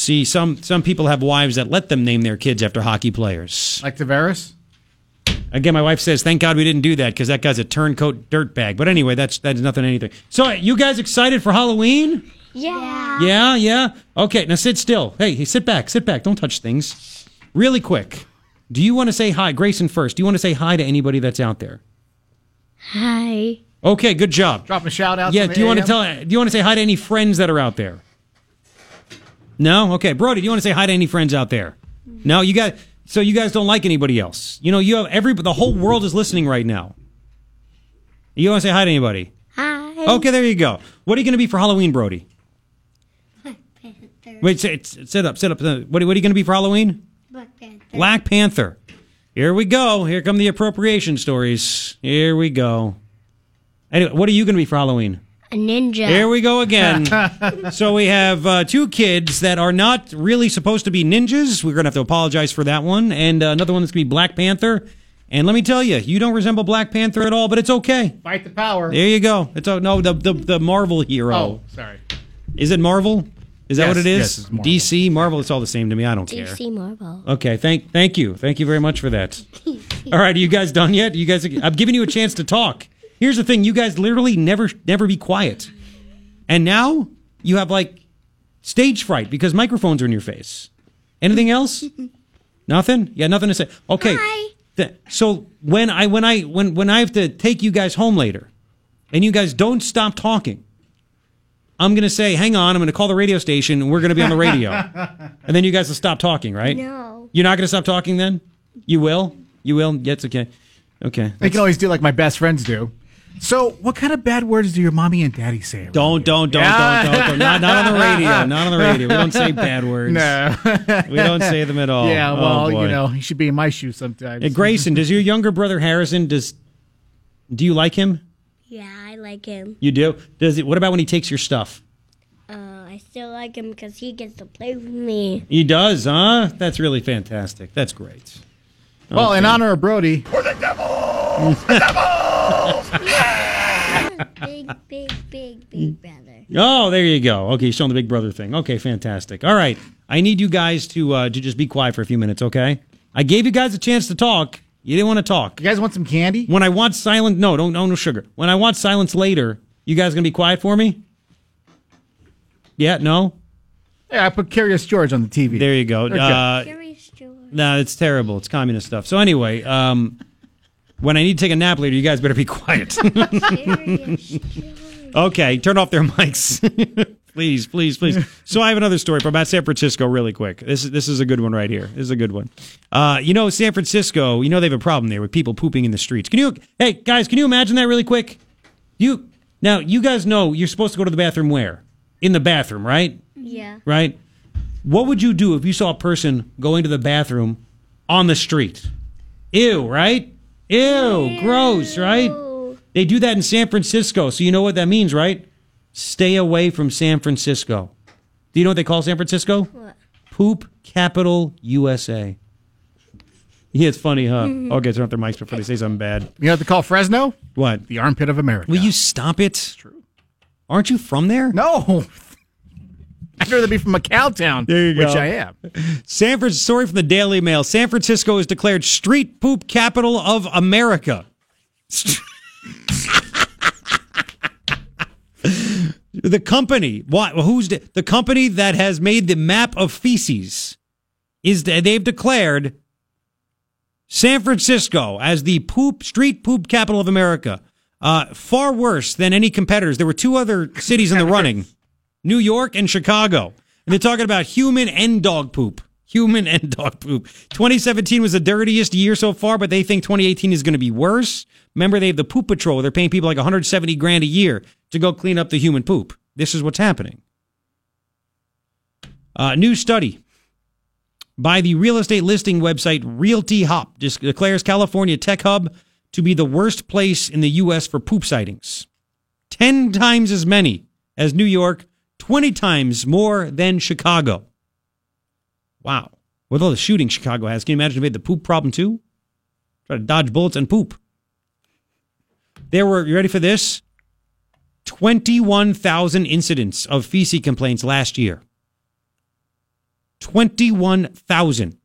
See, some some people have wives that let them name their kids after hockey players. Like Tavares? Again, my wife says, "Thank God we didn't do that because that guy's a turncoat dirtbag." But anyway, that's that's nothing anything. So, uh, you guys excited for Halloween? Yeah. Yeah, yeah. Okay, now sit still. Hey, hey, sit back, sit back. Don't touch things. Really quick. Do you want to say hi, Grayson? First, do you want to say hi to anybody that's out there? Hi. Okay, good job. Drop a shout out. Yeah. Do you want to tell? Do you want to say hi to any friends that are out there? No. Okay, Brody. Do you want to say hi to any friends out there? No. You got. So you guys don't like anybody else. You know, you have every. The whole world is listening right now. You want to say hi to anybody? Hi. Okay, there you go. What are you going to be for Halloween, Brody? Black Panther. Wait, sit, sit up, sit up. Uh, what, what are you going to be for Halloween? Black Panther. Black Panther. Here we go. Here come the appropriation stories. Here we go. Anyway, what are you going to be for Halloween? A ninja. Here we go again. so we have uh, two kids that are not really supposed to be ninjas. We're going to have to apologize for that one. And uh, another one that's going to be Black Panther. And let me tell you, you don't resemble Black Panther at all, but it's okay. Fight the power. There you go. It's oh, no the, the the Marvel hero. Oh, sorry. Is it Marvel? Is that Yes, what it is? yes, it's Marvel. DC, Marvel. It's all the same to me. I don't care. DC Marvel. Okay, thank thank you, thank you very much for that. All right, are you guys done yet? You guys, I'm giving you a chance to talk. Here's the thing: you guys literally never never be quiet, and now you have like stage fright because microphones are in your face. Anything else? nothing. Yeah, nothing to say. Okay. Th- so when I when I when when I have to take you guys home later, and you guys don't stop talking. I'm going to say, hang on, I'm going to call the radio station and we're going to be on the radio. and then you guys will stop talking, right? No. You're not going to stop talking then? You will? You will? Yeah, it's okay. Okay. They can always do like my best friends do. So, what kind of bad words do your mommy and daddy say? Don't, don't, don't, Yeah. don't, don't, don't. Not, not on the radio. Not on the radio. We don't say bad words. No. We don't say them at all. Yeah, Oh, well, boy. you know, he should be in my shoes sometimes. Hey, Grayson, does your younger brother Harrison, does, do you like him? Yeah, I like him. You do? Does it? What about when he takes your stuff? Uh, I still like him because he gets to play with me. He does, huh? That's really fantastic. That's great. Well, in honor of Brody, big, big, big, big brother. Oh, there you go. Okay, you're showing the big brother thing. Okay, fantastic. All right, I need you guys to uh, to just be quiet for a few minutes, okay? I gave you guys a chance to talk. You didn't want to talk. You guys want some candy? When I want silence, no, don't, no, no sugar. When I want silence later, you guys gonna be quiet for me? Yeah, no. yeah, I put Curious George on the TV. There you go. Okay. Uh, no, it's terrible. It's communist stuff. So anyway, um, when I need to take a nap later, you guys better be quiet. okay, turn off their mics. please, please, please. So I have another story from about San Francisco, really quick. This is this is a good one right here. This is a good one. Uh, you know, San Francisco. You know they have a problem there with people pooping in the streets. Can you, hey guys, can you imagine that really quick? You now, you guys know you're supposed to go to the bathroom where? In the bathroom, right? Yeah. right? What would you do if you saw a person going to the bathroom on the street? Ew, right? Ew, gross, right? They do that in San Francisco, so you know what that means, right? Stay away from San Francisco. Do you know what they call San Francisco? What? Poop Capital USA. Yeah, it's funny, huh? Mhm. Okay, turn off their mics before they say something bad. You know what they call Fresno? What? The armpit of America. Will you stop it? true. Aren't you from there? No. I'd rather be from McCowtown, There you go. which I am. San Francisco, story from the Daily Mail. San Francisco is declared street poop capital of America. the company, what? Who's the, the company that has made the map of feces? Is they've declared San Francisco as the poop street poop capital of America. Uh, far worse than any competitors. There were two other cities in the running. New York and Chicago. And they're talking about human and dog poop. Human and dog poop. 2017 was the dirtiest year so far, but they think 2018 is going to be worse. Remember, they have the poop patrol. They're paying people like 170 grand a year to go clean up the human poop. This is what's happening. Uh, new study by the real estate listing website Realty Hop declares California Tech Hub to be the worst place in the U.S. for poop sightings. 10 times as many as New York, 20 times more than Chicago. Wow. With all the shooting Chicago has, can you imagine if they had the poop problem too? Try to dodge bullets and poop. There were, you ready for this? 21,000 incidents of feces complaints last year. 21,000.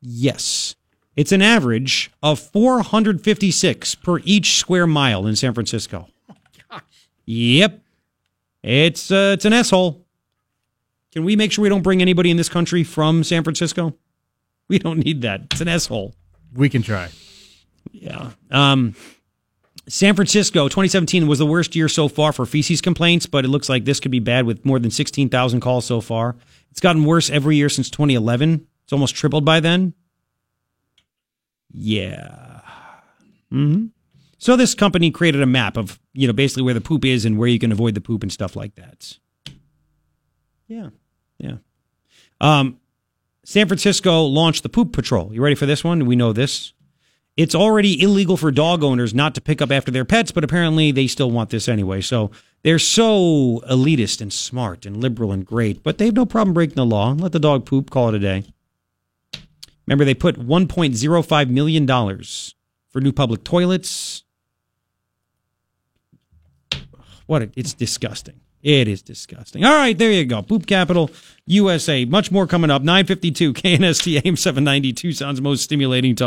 Yes. It's an average of 456 per each square mile in San Francisco. Oh Yep. It's uh, it's an asshole. Can we make sure we don't bring anybody in this country from San Francisco? We don't need that. It's an asshole. We can try. Yeah. Um, San Francisco 2017 was the worst year so far for feces complaints, but it looks like this could be bad with more than 16,000 calls so far. It's gotten worse every year since 2011. It's almost tripled by then. Yeah. hmm So this company created a map of, you know, basically where the poop is and where you can avoid the poop and stuff like that. Yeah. Yeah. Um, San Francisco launched the Poop Patrol. You ready for this one? We know this. It's already illegal for dog owners not to pick up after their pets, but apparently they still want this anyway. So they're so elitist and smart and liberal and great, but they have no problem breaking the law. Let the dog poop, call it a day. Remember, they put $1.05 million for new public toilets. What? A, it's disgusting. It is disgusting. All right, there you go. Poop Capital USA. Much more coming up. 952 KNST AM 792 sounds most stimulating talk.